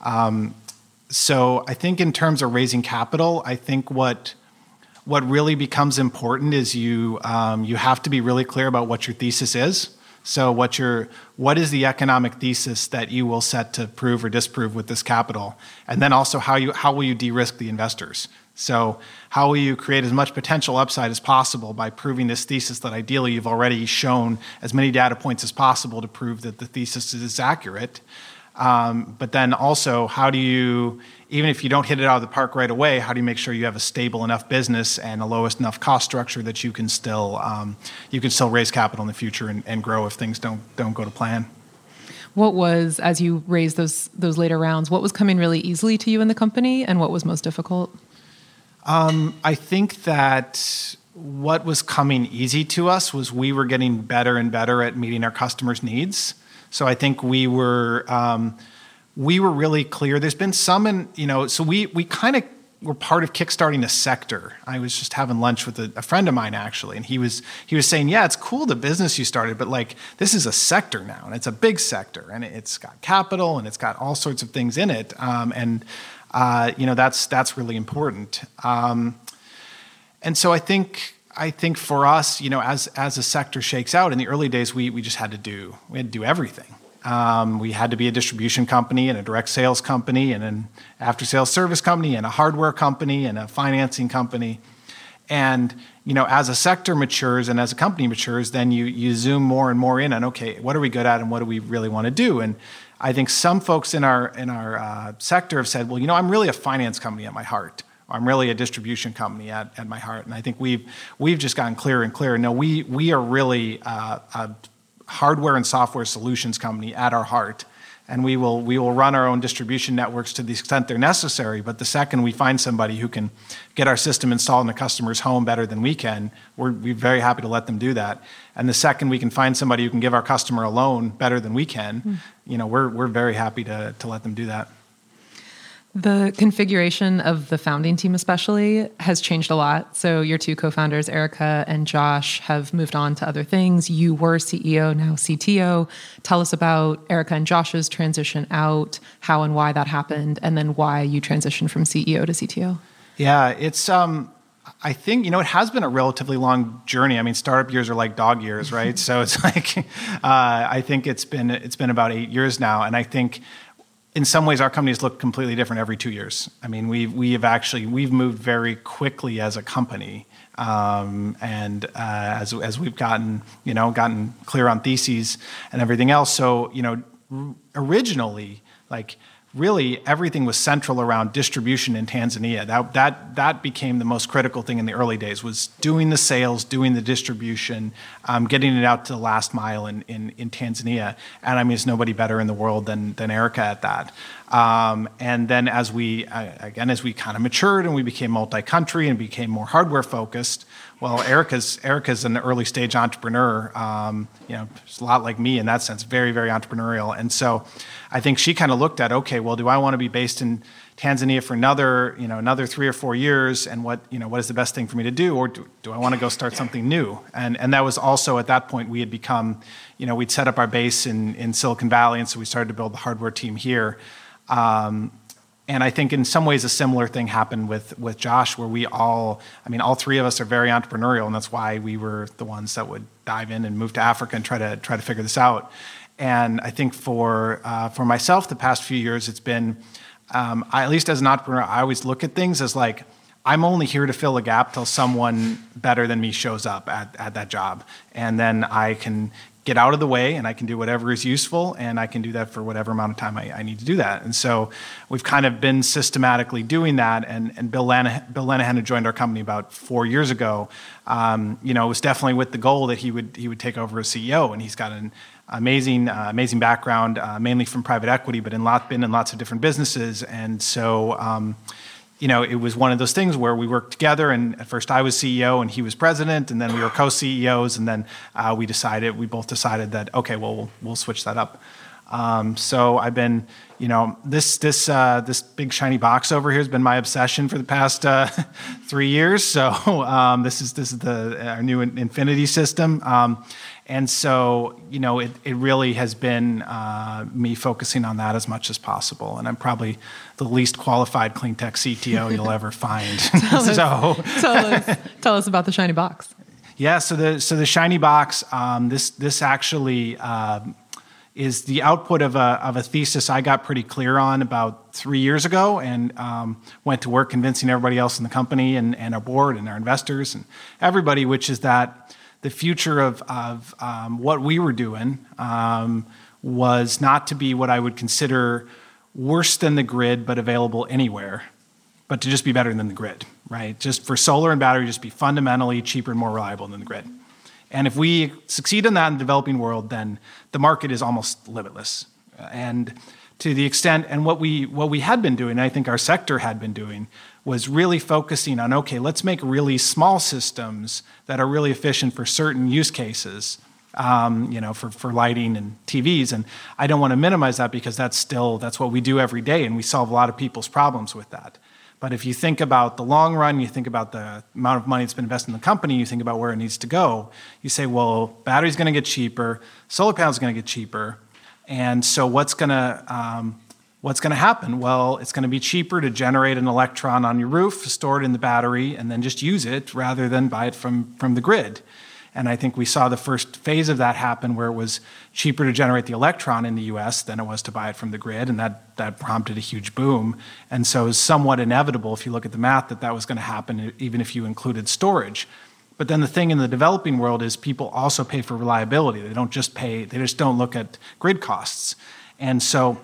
[SPEAKER 3] Um, so I think in terms of raising capital, I think what what really becomes important is you um, you have to be really clear about what your thesis is. So what your what is the economic thesis that you will set to prove or disprove with this capital, and then also how you how will you de-risk the investors. So how will you create as much potential upside as possible by proving this thesis that ideally you've already shown as many data points as possible to prove that the thesis is accurate. Um, but then also, how do you even if you don't hit it out of the park right away, how do you make sure you have a stable enough business and a lowest enough cost structure that you can still um, you can still raise capital in the future and, and grow if things don't don't go to plan?
[SPEAKER 2] What was as you raised those those later rounds? What was coming really easily to you in the company, and what was most difficult?
[SPEAKER 3] Um, I think that what was coming easy to us was we were getting better and better at meeting our customers' needs. So I think we were. Um, we were really clear. There's been some, in, you know, so we we kind of were part of kickstarting a sector. I was just having lunch with a, a, friend of mine actually, and he was he was saying, "Yeah, it's cool the business you started, but like this is a sector now, and it's a big sector, and it's got capital, and it's got all sorts of things in it, um, and uh, you know that's that's really important." Um, and so I think I think for us, you know, as as a sector shakes out in the early days, we we just had to do we had to do everything. Um, we had to be a distribution company and a direct sales company and an after sales service company and a hardware company and a financing company. And you know, as a sector matures and as a company matures, then you you zoom more and more in on okay, what are we good at and what do we really want to do? And I think some folks in our in our uh, sector have said, well, you know, I'm really a finance company at my heart. I'm really a distribution company at, at my heart. And I think we've we've just gotten clearer and clearer. No, we we are really uh, a hardware and software solutions company at our heart. And we will, we will run our own distribution networks to the extent they're necessary. But the second we find somebody who can get our system installed in a customer's home better than we can, we're, we're very happy to let them do that. And the second we can find somebody who can give our customer a loan better than we can, mm. you know, we're, we're very happy to, to let them do that.
[SPEAKER 2] The configuration of the founding team, especially, has changed a lot. So, your two co founders, Erica and Josh, have moved on to other things. You were CEO, now CTO. Tell us about Erica and Josh's transition out, how and why that happened, and then why you transitioned from CEO to CTO.
[SPEAKER 3] Yeah, it's, um, I think, you know, it has been a relatively long journey. I mean, startup years are like dog years, right? so, it's like, uh, I think it's been, it's been about eight years now. And I think, in some ways our companies look completely different every two years. I mean we we have actually we've moved very quickly as a company um, and uh, as as we've gotten you know gotten clear on theses and everything else. So you know originally like really everything was central around distribution in Tanzania. That, that, that became the most critical thing in the early days was doing the sales, doing the distribution, um, getting it out to the last mile in, in, in, Tanzania. And I mean, there's nobody better in the world than, than Erica at that. Um, and then as we, uh, again, as we kind of matured and we became multi-country and became more hardware focused, well, Erica's Erica's an early stage entrepreneur. Um, you know, a lot like me in that sense, very very entrepreneurial. And so, I think she kind of looked at, okay, well, do I want to be based in Tanzania for another you know another three or four years, and what you know what is the best thing for me to do, or do, do I want to go start something new? And and that was also at that point we had become, you know, we'd set up our base in in Silicon Valley, and so we started to build the hardware team here. Um, and I think in some ways a similar thing happened with with Josh, where we all, I mean, all three of us are very entrepreneurial, and that's why we were the ones that would dive in and move to Africa and try to try to figure this out. And I think for uh, for myself, the past few years, it's been, um, I, at least as an entrepreneur, I always look at things as like I'm only here to fill a gap till someone better than me shows up at, at that job. And then I can get out of the way and I can do whatever is useful and I can do that for whatever amount of time I, I need to do that. And so we've kind of been systematically doing that. And, and Bill, Lenehan, Bill Lenehan, who joined our company about four years ago, um, you know, it was definitely with the goal that he would, he would take over as CEO. And he's got an amazing, uh, amazing background, uh, mainly from private equity, but in lot, been in lots of different businesses. And so, um, you know, it was one of those things where we worked together, and at first I was CEO and he was president, and then we were co-CEOs, and then uh, we decided, we both decided that okay, well, we'll, we'll switch that up. Um, so I've been, you know, this this uh, this big shiny box over here has been my obsession for the past uh, three years. So um, this is this is the our new Infinity system. Um, and so, you know, it, it really has been uh, me focusing on that as much as possible. And I'm probably the least qualified clean tech CTO you'll ever find.
[SPEAKER 2] tell, so, us, tell, us, tell us about the shiny box.
[SPEAKER 3] Yeah, so the so the shiny box. Um, this this actually uh, is the output of a of a thesis I got pretty clear on about three years ago, and um, went to work convincing everybody else in the company and, and our board and our investors and everybody, which is that the future of, of um, what we were doing um, was not to be what I would consider worse than the grid, but available anywhere, but to just be better than the grid, right? Just for solar and battery, just be fundamentally cheaper and more reliable than the grid. And if we succeed in that in the developing world, then the market is almost limitless. And to the extent, and what we what we had been doing, I think our sector had been doing, was really focusing on okay, let's make really small systems that are really efficient for certain use cases. Um, you know, for, for lighting and TVs. And I don't want to minimize that because that's still that's what we do every day, and we solve a lot of people's problems with that. But if you think about the long run, you think about the amount of money that's been invested in the company, you think about where it needs to go. You say, well, battery's going to get cheaper, solar panels going to get cheaper, and so what's going to um, what's going to happen? Well, it's going to be cheaper to generate an electron on your roof, store it in the battery, and then just use it rather than buy it from, from the grid. And I think we saw the first phase of that happen where it was cheaper to generate the electron in the US than it was to buy it from the grid. And that, that prompted a huge boom. And so it's somewhat inevitable, if you look at the math, that that was going to happen even if you included storage. But then the thing in the developing world is people also pay for reliability. They don't just pay, they just don't look at grid costs. And so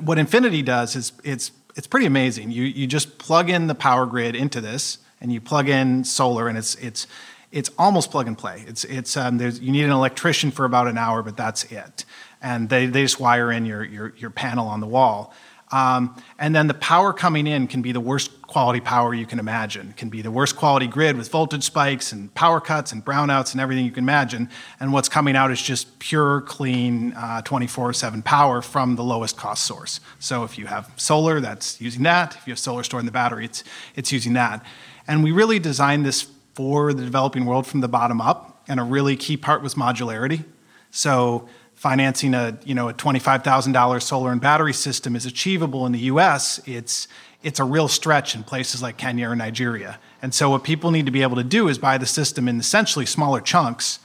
[SPEAKER 3] what Infinity does is it's it's pretty amazing. You you just plug in the power grid into this, and you plug in solar, and it's it's it's almost plug and play. It's it's um, there's you need an electrician for about an hour, but that's it. And they, they just wire in your, your your panel on the wall. Um, and then the power coming in can be the worst quality power you can imagine. It can be the worst quality grid with voltage spikes and power cuts and brownouts and everything you can imagine. And what's coming out is just pure, clean, 24 uh, 7 power from the lowest cost source. So if you have solar, that's using that. If you have solar stored in the battery, it's, it's using that. And we really designed this for the developing world from the bottom up. And a really key part was modularity. So financing a you know a $25,000 solar and battery system is achievable in the US, it's it's a real stretch in places like Kenya or Nigeria. And so what people need to be able to do is buy the system in essentially smaller chunks,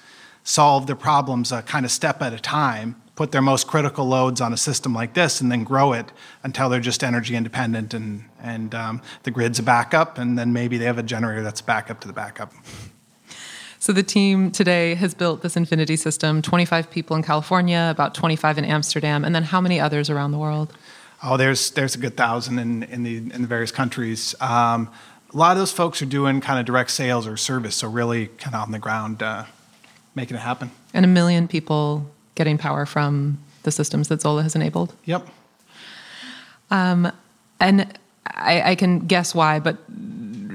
[SPEAKER 3] solve their problems a kind of step at a time, put their most critical loads on a system like this, and then grow it until they're just energy independent and and um, the grid's a backup, and then maybe they have a generator that's a backup to the backup.
[SPEAKER 2] So the team today has built this Infinity system, 25 people in California, about 25 in Amsterdam, and then how many others around the world?
[SPEAKER 3] Oh, there's there's a good thousand in in the in the various countries. Um, a lot of those folks are doing kind of direct sales or service, so really kind of on the ground, uh, making it happen.
[SPEAKER 2] And a million people getting power from the systems that Zola has enabled.
[SPEAKER 3] Yep.
[SPEAKER 2] Um, and I, I can guess why, but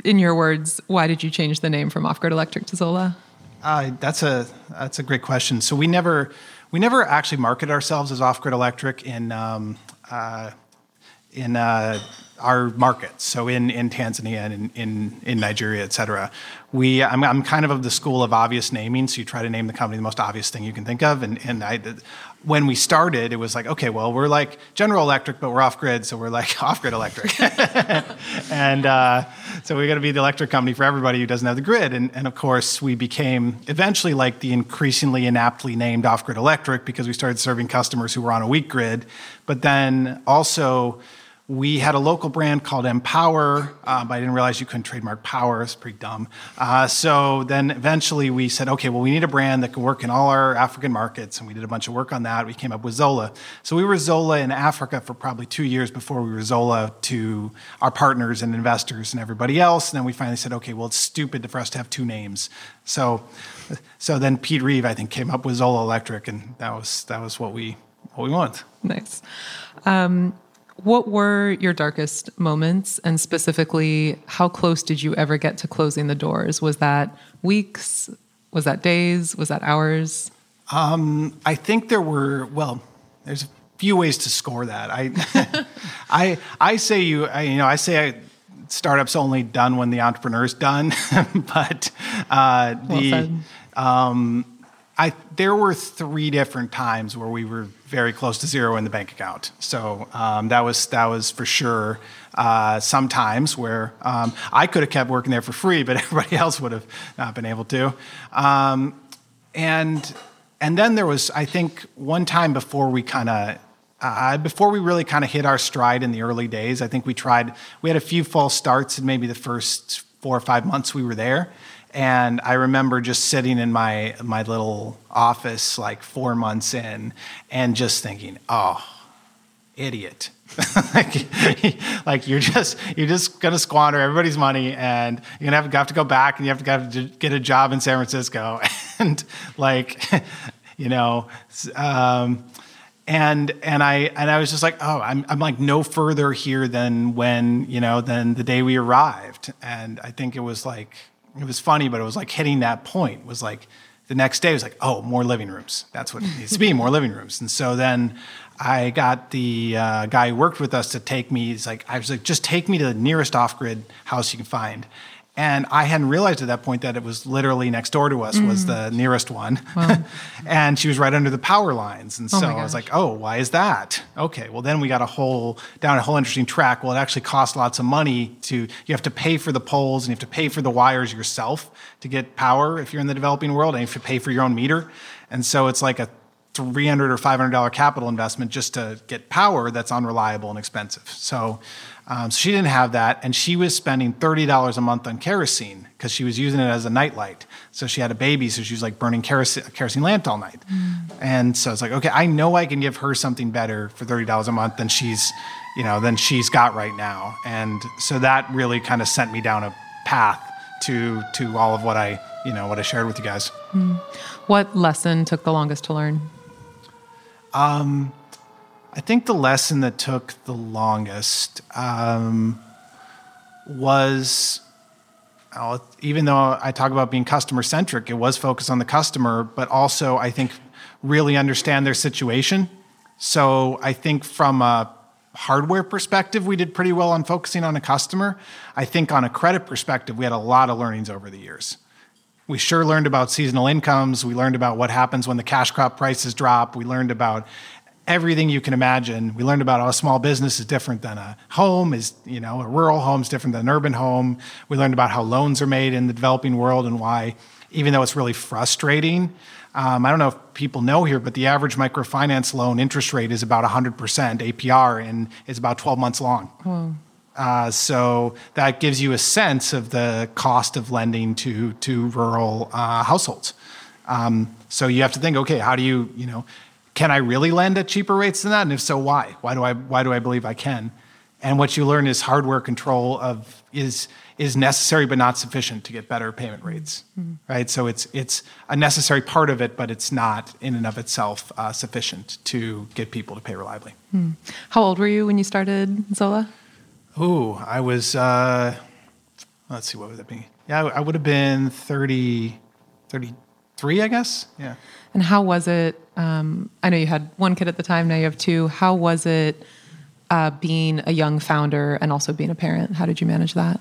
[SPEAKER 2] in your words, why did you change the name from Off Grid Electric to Zola?
[SPEAKER 3] Uh, that's a that's a great question. So we never we never actually market ourselves as Off Grid Electric in um, uh, in uh, our markets. So in, in Tanzania and in, in, in Nigeria, et cetera. We, I'm, I'm kind of of the school of obvious naming. So you try to name the company the most obvious thing you can think of. And, and I, when we started, it was like, okay, well, we're like General Electric, but we're off grid, so we're like off grid electric. and uh, so we're going to be the electric company for everybody who doesn't have the grid. And, and of course, we became eventually like the increasingly inaptly named off grid electric because we started serving customers who were on a weak grid. But then also, we had a local brand called M-Power, uh, but I didn't realize you couldn't trademark power. It's pretty dumb. Uh, so then eventually we said, okay, well, we need a brand that can work in all our African markets. And we did a bunch of work on that. We came up with Zola. So we were Zola in Africa for probably two years before we were Zola to our partners and investors and everybody else. And then we finally said, okay, well, it's stupid for us to have two names. So, so then Pete Rive, I think, came up with Zola Electric, and that was, that was what we, what we wanted.
[SPEAKER 2] Nice. Um, what were your darkest moments? And specifically, how close did you ever get to closing the doors? Was that weeks? Was that days? Was that hours?
[SPEAKER 3] Um, I think there were, well, there's a few ways to score that. I, I, I say you, I, you know, I say I, startups only done when the entrepreneur's done, but uh, well the, um, I, there were three different times where we were very close to zero in the bank account. So um, that was that was for sure. Uh, sometimes where um, I could have kept working there for free, but everybody else would have not been able to. Um, and and then there was I think one time before we kind of. Uh, before we really kind of hit our stride in the early days, I think we tried. We had a few false starts in maybe the first four or five months we were there, and I remember just sitting in my my little office like four months in and just thinking, oh, idiot. like, like, you're just you're just gonna squander everybody's money and you're gonna have, have to go back and you have to, have to get a job in San Francisco and like you know um, and and I and I was just like oh I'm I'm like no further here than when you know than the day we arrived and I think it was like it was funny, but it was like hitting that point was like the next day was like, oh, more living rooms. That's what it needs to be, more living rooms. And so then I got the uh, guy who worked with us to take me. He's like, I was like, just take me to the nearest off-grid house you can find. And I hadn't realized at that point that it was literally next door to us mm. was the nearest one. Wow. and she was right under the power lines. And oh so I was like, oh, why is that? Okay, well then we got a whole down a whole interesting track. Well, it actually costs lots of money to you have to pay for the poles and you have to pay for the wires yourself to get power if you're in the developing world, and you have to pay for your own meter. And so it's like a 300 or 500 dollar capital investment just to get power that's unreliable and expensive. So um, so she didn't have that, and she was spending thirty dollars a month on kerosene because she was using it as a nightlight. So she had a baby, so she was like burning kerosene, kerosene lamp all night. Mm. And so it's like, okay, I know I can give her something better for thirty dollars a month than she's, you know, than she's got right now. And so that really kind of sent me down a path to to all of what I, you know, what I shared with you guys. Mm.
[SPEAKER 2] What lesson took the longest to learn?
[SPEAKER 3] Um, I think the lesson that took the longest um, was, even though I talk about being customer centric, it was focused on the customer, but also I think really understand their situation. So I think from a hardware perspective, we did pretty well on focusing on a customer. I think on a credit perspective, we had a lot of learnings over the years. We sure learned about seasonal incomes. We learned about what happens when the cash crop prices drop. We learned about everything you can imagine. We learned about how a small business is different than a home, is, you know, a rural home is different than an urban home. We learned about how loans are made in the developing world and why, even though it's really frustrating, um, I don't know if people know here, but the average microfinance loan interest rate is about 100% APR and is about 12 months long. Uh, so that gives you a sense of the cost of lending to to rural uh, households. Um, so you have to think, okay, how do you, you know, can I really lend at cheaper rates than that? And if so, why? Why do I, why do I believe I can? And what you learn is hardware control of is is necessary but not sufficient to get better payment rates, mm-hmm. right? So it's it's a necessary part of it, but it's not in and of itself uh, sufficient to get people to pay reliably. Mm.
[SPEAKER 2] How old were you when you started Zola?
[SPEAKER 3] Oh, I was. Uh, let's see, what would that be? Yeah, I would have been 30, 33, I guess. Yeah.
[SPEAKER 2] And how was it? Um, I know you had one kid at the time. Now you have two. How was it uh, being a young founder and also being a parent? How did you manage that?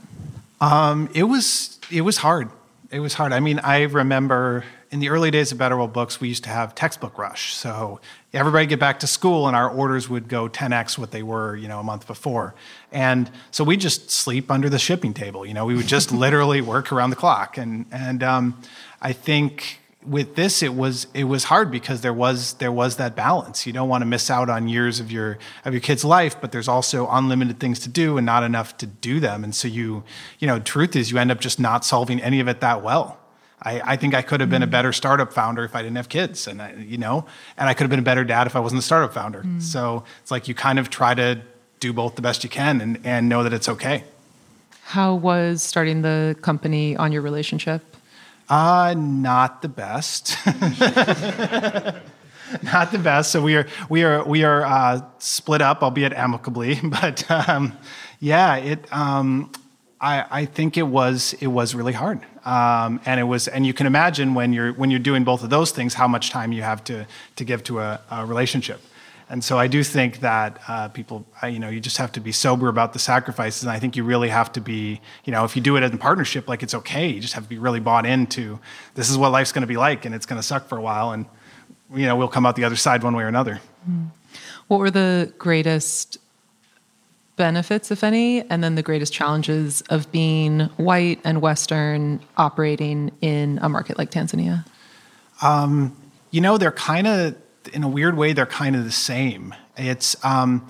[SPEAKER 3] Um, it was it was hard. It was hard. I mean, I remember in the early days of Better World Books, we used to have textbook rush. So everybody get back to school, and our orders would go 10x what they were, you know, a month before. And so we just sleep under the shipping table. You know, we would just literally work around the clock. And and um, I think with this it was it was hard because there was there was that balance you don't want to miss out on years of your of your kid's life but there's also unlimited things to do and not enough to do them and so you you know truth is you end up just not solving any of it that well I, I think I could have been a mm. better startup founder if I didn't have kids, and I, you know, and I could have been a better dad if I wasn't a startup founder. Mm. So it's like you kind of try to do both the best you can, and, and know that it's okay.
[SPEAKER 2] How was starting the company on your relationship?
[SPEAKER 3] Uh, not the best. not the best. So we are we are we are uh, split up, albeit amicably. But um, yeah, it. Um, I, I think it was it was really hard, um, and it was and you can imagine when you're when you're doing both of those things, how much time you have to to give to a, a relationship. And so I do think that uh, people, you know, you just have to be sober about the sacrifices. And I think you really have to be, you know, if you do it in partnership, like it's okay. You just have to be really bought into this is what life's going to be like, and it's going to suck for a while, and you know, we'll come out the other side one way or another. Mm.
[SPEAKER 2] What were the greatest benefits, if any, and then the greatest challenges of being white and Western operating in a market like Tanzania?
[SPEAKER 3] Um, you know, they're kind of in a weird way, they're kind of the same. It's um,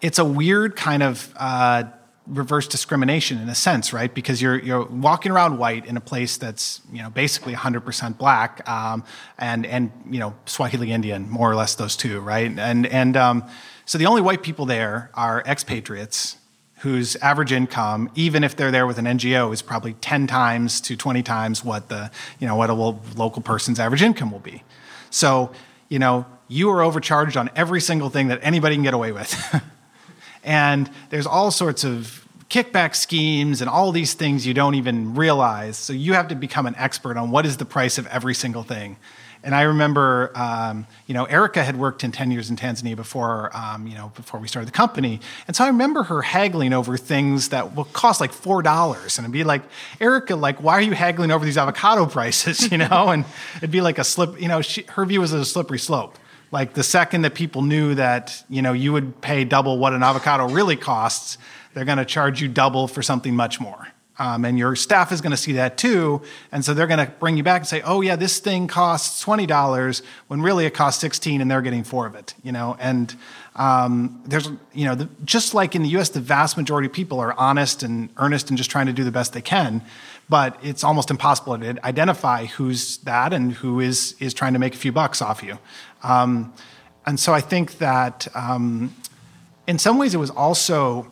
[SPEAKER 3] it's a weird kind of uh, reverse discrimination in a sense, right? Because you're you're walking around white in a place that's you know basically 100% black, um, and and you know Swahili Indian, more or less those two, right? And and um, so the only white people there are expatriates whose average income, even if they're there with an NGO, is probably 10 times to 20 times what the you know what a local person's average income will be. So you know you are overcharged on every single thing that anybody can get away with. and there's all sorts of kickback schemes and all these things you don't even realize. So you have to become an expert on what is the price of every single thing. And I remember, um, you know, Erica had worked in 10 years in Tanzania before, um, you know, before we started the company. And so I remember her haggling over things that will cost like $4. And it'd be like, Erica, like, why are you haggling over these avocado prices, you know? And it'd be like a slip, you know, she, her view was a slippery slope. Like the second that people knew that you know you would pay double what an avocado really costs, they're going to charge you double for something much more. Um, and your staff is going to see that too, and so they're going to bring you back and say, "Oh yeah, this thing costs twenty dollars when really it costs sixteen, and they're getting four of it." You know, and um, there's you know the, just like in the U.S., the vast majority of people are honest and earnest and just trying to do the best they can but it's almost impossible to identify who's that and who is is trying to make a few bucks off you. Um, and so I think that um, in some ways it was also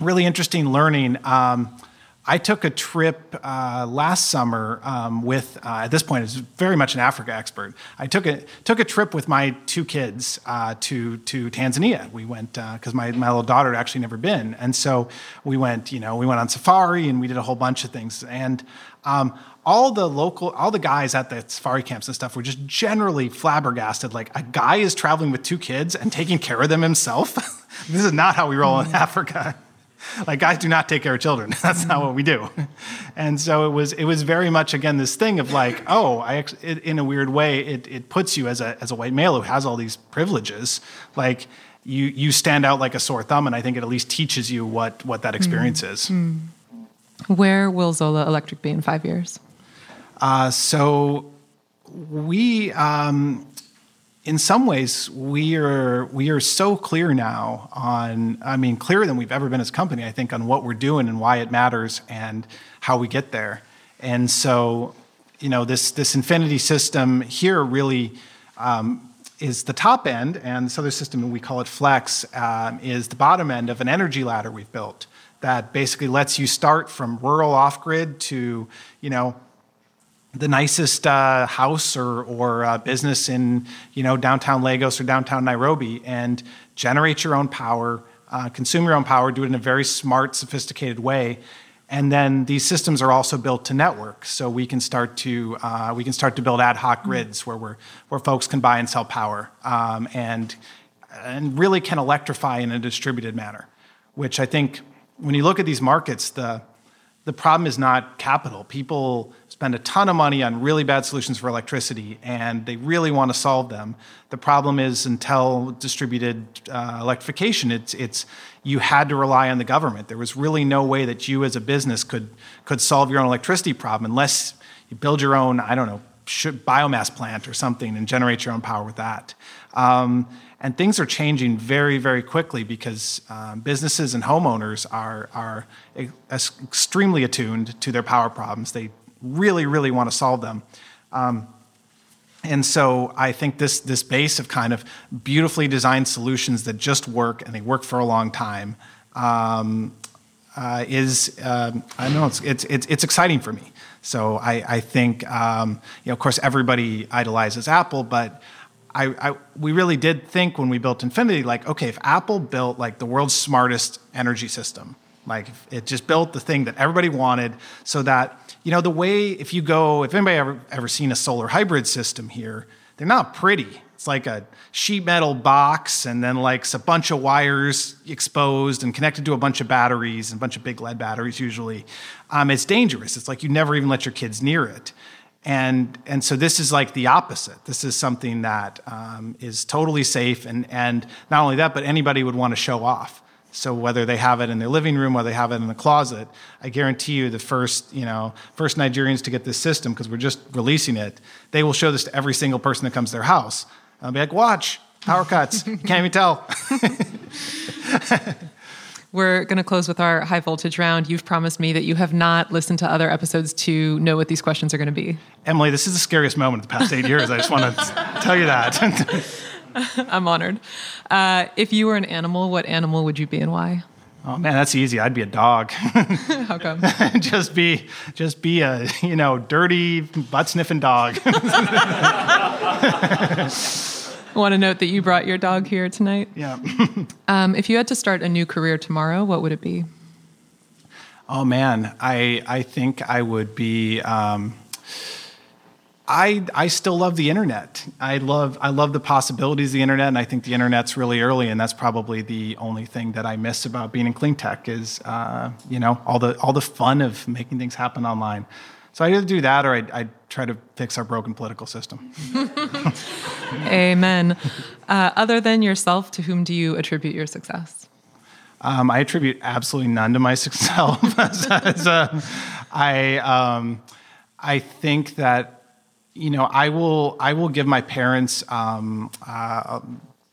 [SPEAKER 3] really interesting learning. I took a trip uh, last summer um, with, uh, at this point, is very much an Africa expert. I took a took a trip with my two kids uh, to to Tanzania. We went because uh, my my little daughter had actually never been, and so we went. You know, we went on safari and we did a whole bunch of things. And um, all the local, all the guys at the safari camps and stuff were just generally flabbergasted. Like a guy is traveling with two kids and taking care of them himself. this is not how we roll in mm. Africa. like guys do not take care of children. That's not what we do. And so it was it was very much again this thing of like, oh, I it, in a weird way it it puts you as a as a white male who has all these privileges, like you you stand out like a sore thumb, and I think it at least teaches you what what that experience mm. is. Mm.
[SPEAKER 2] Where will Zola Electric be in five years?
[SPEAKER 3] Uh, so we um, in some ways we are we are so clear now on i mean clearer than we've ever been as a company i think on what we're doing and why it matters and how we get there. And so you know this this infinity system here really um, is the top end and this other system we call it flex um, is the bottom end of an energy ladder we've built that basically lets you start from rural off grid to you know the nicest uh, house or, or uh, business in you know downtown Lagos or downtown Nairobi and generate your own power, uh, consume your own power, do it in a very smart, sophisticated way, and then these systems are also built to network, so we can start to uh, we can start to build ad hoc grids where we're, where folks can buy and sell power um, and and really can electrify in a distributed manner, which I think when you look at these markets the the problem is not capital. People spend a ton of money on really bad solutions for electricity, and they really want to solve them. The problem is, until distributed uh, electrification, it's it's you had to rely on the government. There was really no way that you, as a business, could could solve your own electricity problem unless you build your own, I don't know, biomass plant or something and generate your own power with that. Um, and things are changing very, very quickly because um, businesses and homeowners are, are extremely attuned to their power problems. They really, really want to solve them. Um, and so I think this, this base of kind of beautifully designed solutions that just work and they work for a long time um, uh, is, um, I know, it's, it's, it's, it's, exciting for me. So I, I think, um, you know, of course, everybody idolizes Apple, but I, I, we really did think when we built Infinity, like, okay, if Apple built like the world's smartest energy system, like it just built the thing that everybody wanted, so that you know the way if you go, if anybody ever ever seen a solar hybrid system here, they're not pretty. It's like a sheet metal box and then like a bunch of wires exposed and connected to a bunch of batteries and a bunch of big lead batteries usually. Um, it's dangerous. It's like you never even let your kids near it. And, and so this is like the opposite. This is something that um, is totally safe. And, and not only that, but anybody would want to show off. So whether they have it in their living room or they have it in the closet, I guarantee you the first, you know, first Nigerians to get this system, because we're just releasing it, they will show this to every single person that comes to their house. I'll be like, watch, power cuts. Can't even tell.
[SPEAKER 2] We're going to close with our high voltage round. You've promised me that you have not listened to other episodes to know what these questions are going to be.
[SPEAKER 3] Emily, this is the scariest moment of the past eight years. I just want to tell you that.
[SPEAKER 2] I'm honored. Uh, if you were an animal, what animal would you be and why?
[SPEAKER 3] Oh man, that's easy. I'd be a dog.
[SPEAKER 2] How come?
[SPEAKER 3] just be, just be a you know dirty butt sniffing dog.
[SPEAKER 2] I want to note that you brought your dog here tonight.
[SPEAKER 3] Yeah.
[SPEAKER 2] um, if you had to start a new career tomorrow, what would it be?
[SPEAKER 3] Oh man, I I think I would be. Um, I I still love the internet. I love I love the possibilities of the internet, and I think the internet's really early, and that's probably the only thing that I miss about being in clean tech is uh, you know all the all the fun of making things happen online. So I either do that or I, I try to fix our broken political system.
[SPEAKER 2] Amen. Uh, other than yourself, to whom do you attribute your success?
[SPEAKER 3] Um, I attribute absolutely none to my success. as, uh, I, um, I think that you know I will I will give my parents um, uh,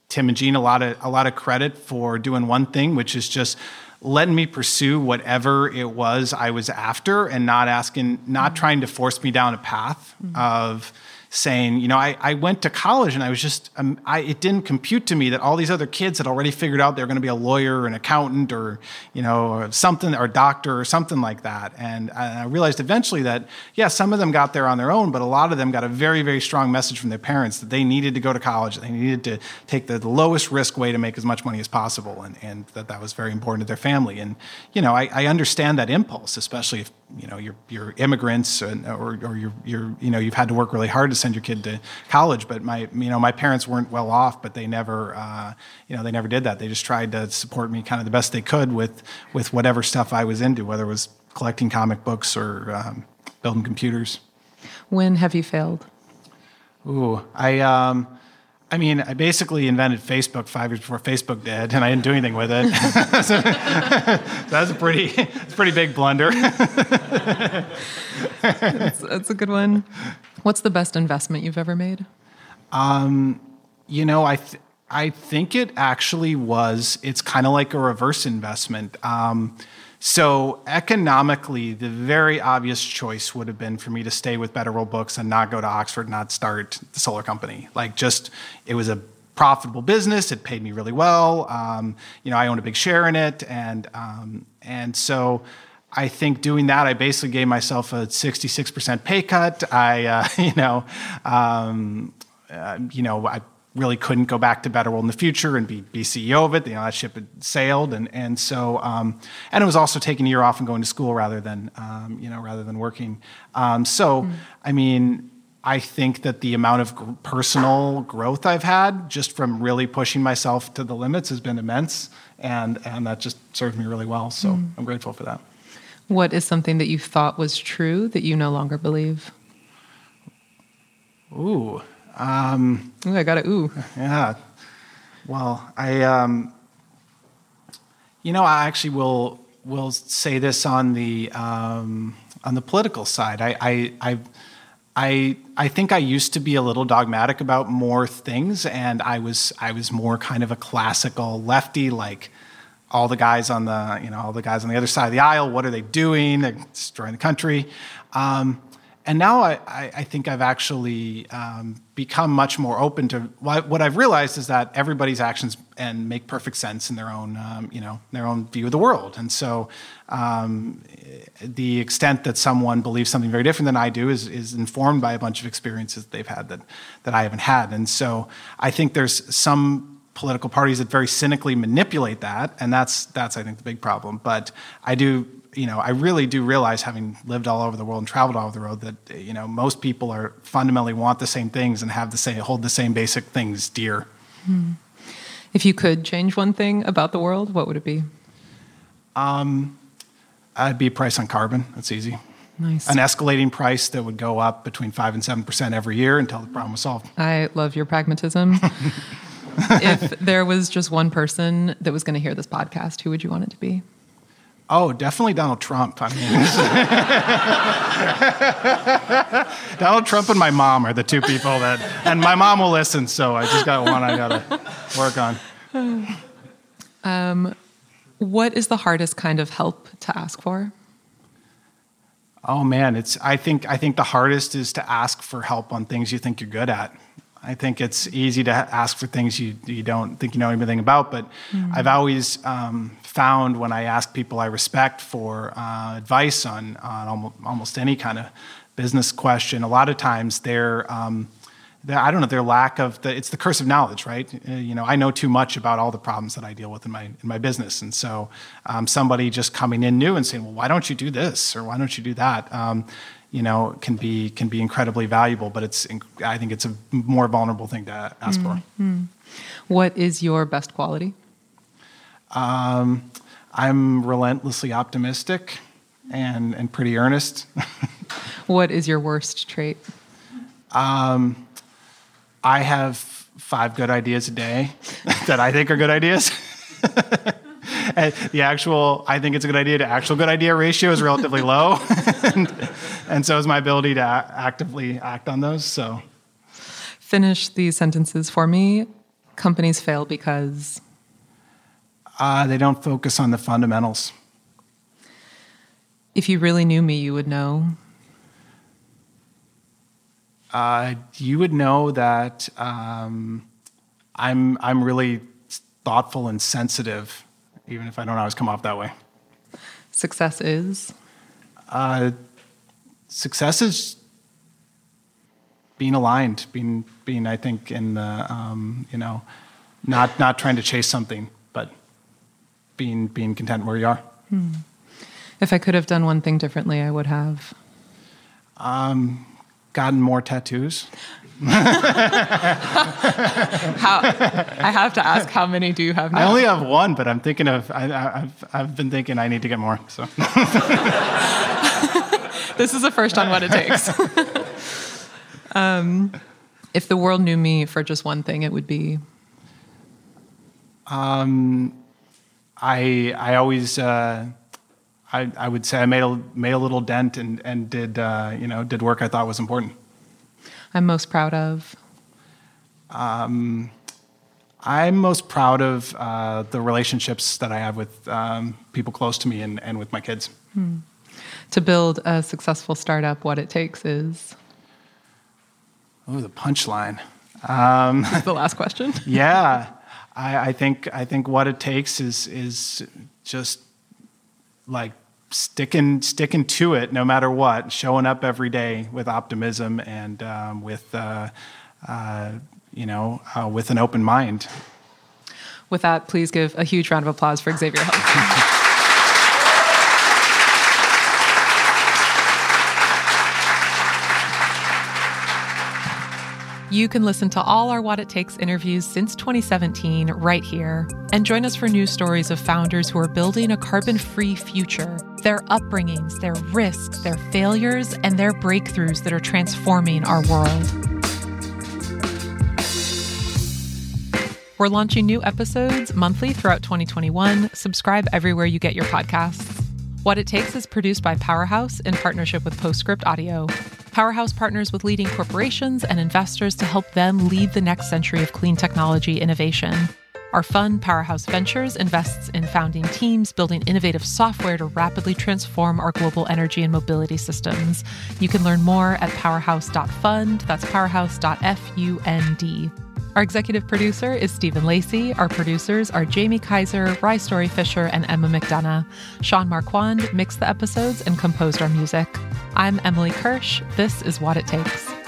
[SPEAKER 3] Tim and Jean a lot of a lot of credit for doing one thing, which is just letting me pursue whatever it was I was after and not asking, not trying to force me down a path mm-hmm. of saying, you know, I, I went to college and I was just, um, I, it didn't compute to me that all these other kids had already figured out they were going to be a lawyer or an accountant or, you know, something, or a doctor or something like that. And I realized eventually that, yeah, some of them got there on their own, but a lot of them got a very, very strong message from their parents that they needed to go to college, they needed to take the, the lowest risk way to make as much money as possible, and, and that that was very important to their family. And, you know, I, I understand that impulse, especially if, you know, you're, you're immigrants and, or, or you're, you're, you know, you've had to work really hard to send your kid to college. But my, you know, my parents weren't well off, but they never, uh, you know, they never did that. They just tried to support me kind of the best they could with, with whatever stuff I was into, whether it was collecting comic books or um, building computers.
[SPEAKER 2] When have you failed?
[SPEAKER 3] Ooh, I, um, I mean, I basically invented Facebook five years before Facebook did, and I didn't do anything with it. so, that's a pretty, it's a pretty big blunder.
[SPEAKER 2] that's, that's, a good one. What's the best investment you've ever made?
[SPEAKER 3] Um, you know, I, th- I think it actually was. It's kind of like a reverse investment. Um, so economically, the very obvious choice would have been for me to stay with Better World Books and not go to Oxford, not start the solar company. Like, just it was a profitable business. It paid me really well. Um, you know, I owned a big share in it, and um, and so. I think doing that, I basically gave myself a 66% pay cut. I, uh, you know, um, uh, you know, I really couldn't go back to Better World in the future and be, be CEO of it. You know, that ship had sailed, and and so um, and it was also taking a year off and going to school rather than um, you know rather than working. Um, so mm. I mean. I think that the amount of personal growth I've had just from really pushing myself to the limits has been immense, and and that just served me really well. So mm. I'm grateful for that.
[SPEAKER 2] What is something that you thought was true that you no longer believe?
[SPEAKER 3] Ooh, um,
[SPEAKER 2] Ooh, I got a ooh.
[SPEAKER 3] yeah. Well, I, um, you know, I actually will will say this on the um, on the political side. I, I, I, I, I think I used to be a little dogmatic about more things, and I was I was more kind of a classical lefty, like all the guys on the you know all the guys on the other side of the aisle. What are they doing? They're destroying the country. Um, and now I, I, I think I've actually um, become much more open to what, I've realized is that everybody's actions and make perfect sense in their own um, you know their own view of the world. And so um, the extent that someone believes something very different than I do is, is informed by a bunch of experiences they've had that, that I haven't had. And so I think there's some political parties that very cynically manipulate that, and that's that's I think the big problem. But I do, you know, I really do realize, having lived all over the world and traveled all over the world, that you know most people are fundamentally want the same things and have the same hold the same basic things dear.
[SPEAKER 2] If you could change one thing about the world, what would it be?
[SPEAKER 3] Um, I'd be a price on carbon. That's easy.
[SPEAKER 2] Nice.
[SPEAKER 3] An escalating price that would go up between five and seven percent every year until the problem was solved.
[SPEAKER 2] I love your pragmatism. if there was just one person that was going to hear this podcast, who would you want it to be?
[SPEAKER 3] Oh, definitely Donald Trump. I mean, Donald Trump and my mom are the two people that, and my mom will listen. So I just got one I got to work on.
[SPEAKER 2] Um, What is the hardest kind of help to ask for?
[SPEAKER 3] Oh man, it's. I think. I think the hardest is to ask for help on things you think you're good at. I think it's easy to ask for things you you don't think you know anything about. But I've always um, found when I ask people I respect for uh, advice on on almost, any kind of business question, a lot of times they're. Um, I don't know their lack of the it's the curse of knowledge, right? Uh, you know, I know too much about all the problems that I deal with in my in my business, and so um, somebody just coming in new and saying, "Well, why don't you do this or why don't you do that?" Um, you know, can be can be incredibly valuable, but it's I think it's a more vulnerable thing to ask for.
[SPEAKER 2] What is your best quality?
[SPEAKER 3] Um, I'm relentlessly optimistic and and pretty earnest.
[SPEAKER 2] What is your worst trait?
[SPEAKER 3] I have five good ideas a day that I think are good ideas. and the actual, I think it's a good idea to actual good idea ratio is relatively low. and, and so is my ability to a- actively act on those. So,
[SPEAKER 2] Finish these sentences for me. Companies fail because
[SPEAKER 3] uh, they don't focus on the fundamentals.
[SPEAKER 2] if you really knew me, you would know.
[SPEAKER 3] Uh, you would know that um, I'm, I'm really thoughtful and sensitive, even if I don't always come off that way.
[SPEAKER 2] Success is.
[SPEAKER 3] Uh, success is being aligned, being being I think in the um, you know not not trying to chase something, but being being content where you are.
[SPEAKER 2] If I could have done one thing differently, I would have.
[SPEAKER 3] Gotten more tattoos.
[SPEAKER 2] How, I have to ask, how many do you have now?
[SPEAKER 3] I only have one, but I'm thinking of I, I, I've I've been thinking I need to get more. So
[SPEAKER 2] this is a first on what it takes. um, if the world knew me for just one thing, it would be Um,
[SPEAKER 3] I I always. Uh, I, I would say I made a made a little dent and and did uh, you know did work I thought was important.
[SPEAKER 2] I'm most proud of.
[SPEAKER 3] I'm most proud of uh, the relationships that I have with um, people close to me and, and with my kids.
[SPEAKER 2] To build a successful startup, what it takes is
[SPEAKER 3] Oh, the punchline.
[SPEAKER 2] the last question.
[SPEAKER 3] Yeah, I, I think I think what it takes is is just like sticking sticking to it no matter what, showing up every day with optimism and um, with uh, uh, you know uh, with an open mind.
[SPEAKER 2] With that, please give a huge round of applause for Xavier Helgesen. You can listen to all our What It Takes interviews since 2017 right here and join us for news stories of founders who are building a carbon free future their upbringings, their risks, their failures, and their breakthroughs that are transforming our world. We're launching new episodes monthly throughout 2021. Subscribe everywhere you get your podcasts. What It Takes is produced by Powerhouse in partnership with Postscript Audio. Powerhouse partners with leading corporations and investors to help them lead the next century of clean technology innovation. Our fund, Powerhouse Ventures, invests in founding teams building innovative software to rapidly transform our global energy and mobility systems. You can learn more at powerhouse.fund. That's powerhouse.fund. Our executive producer is Stephen Lacey. Our producers are Jamie Kaiser, Rye Story Fisher, and Emma McDonough. Sean Marquand mixed the episodes and composed our music. I'm Emily Kirsch. This is What It Takes.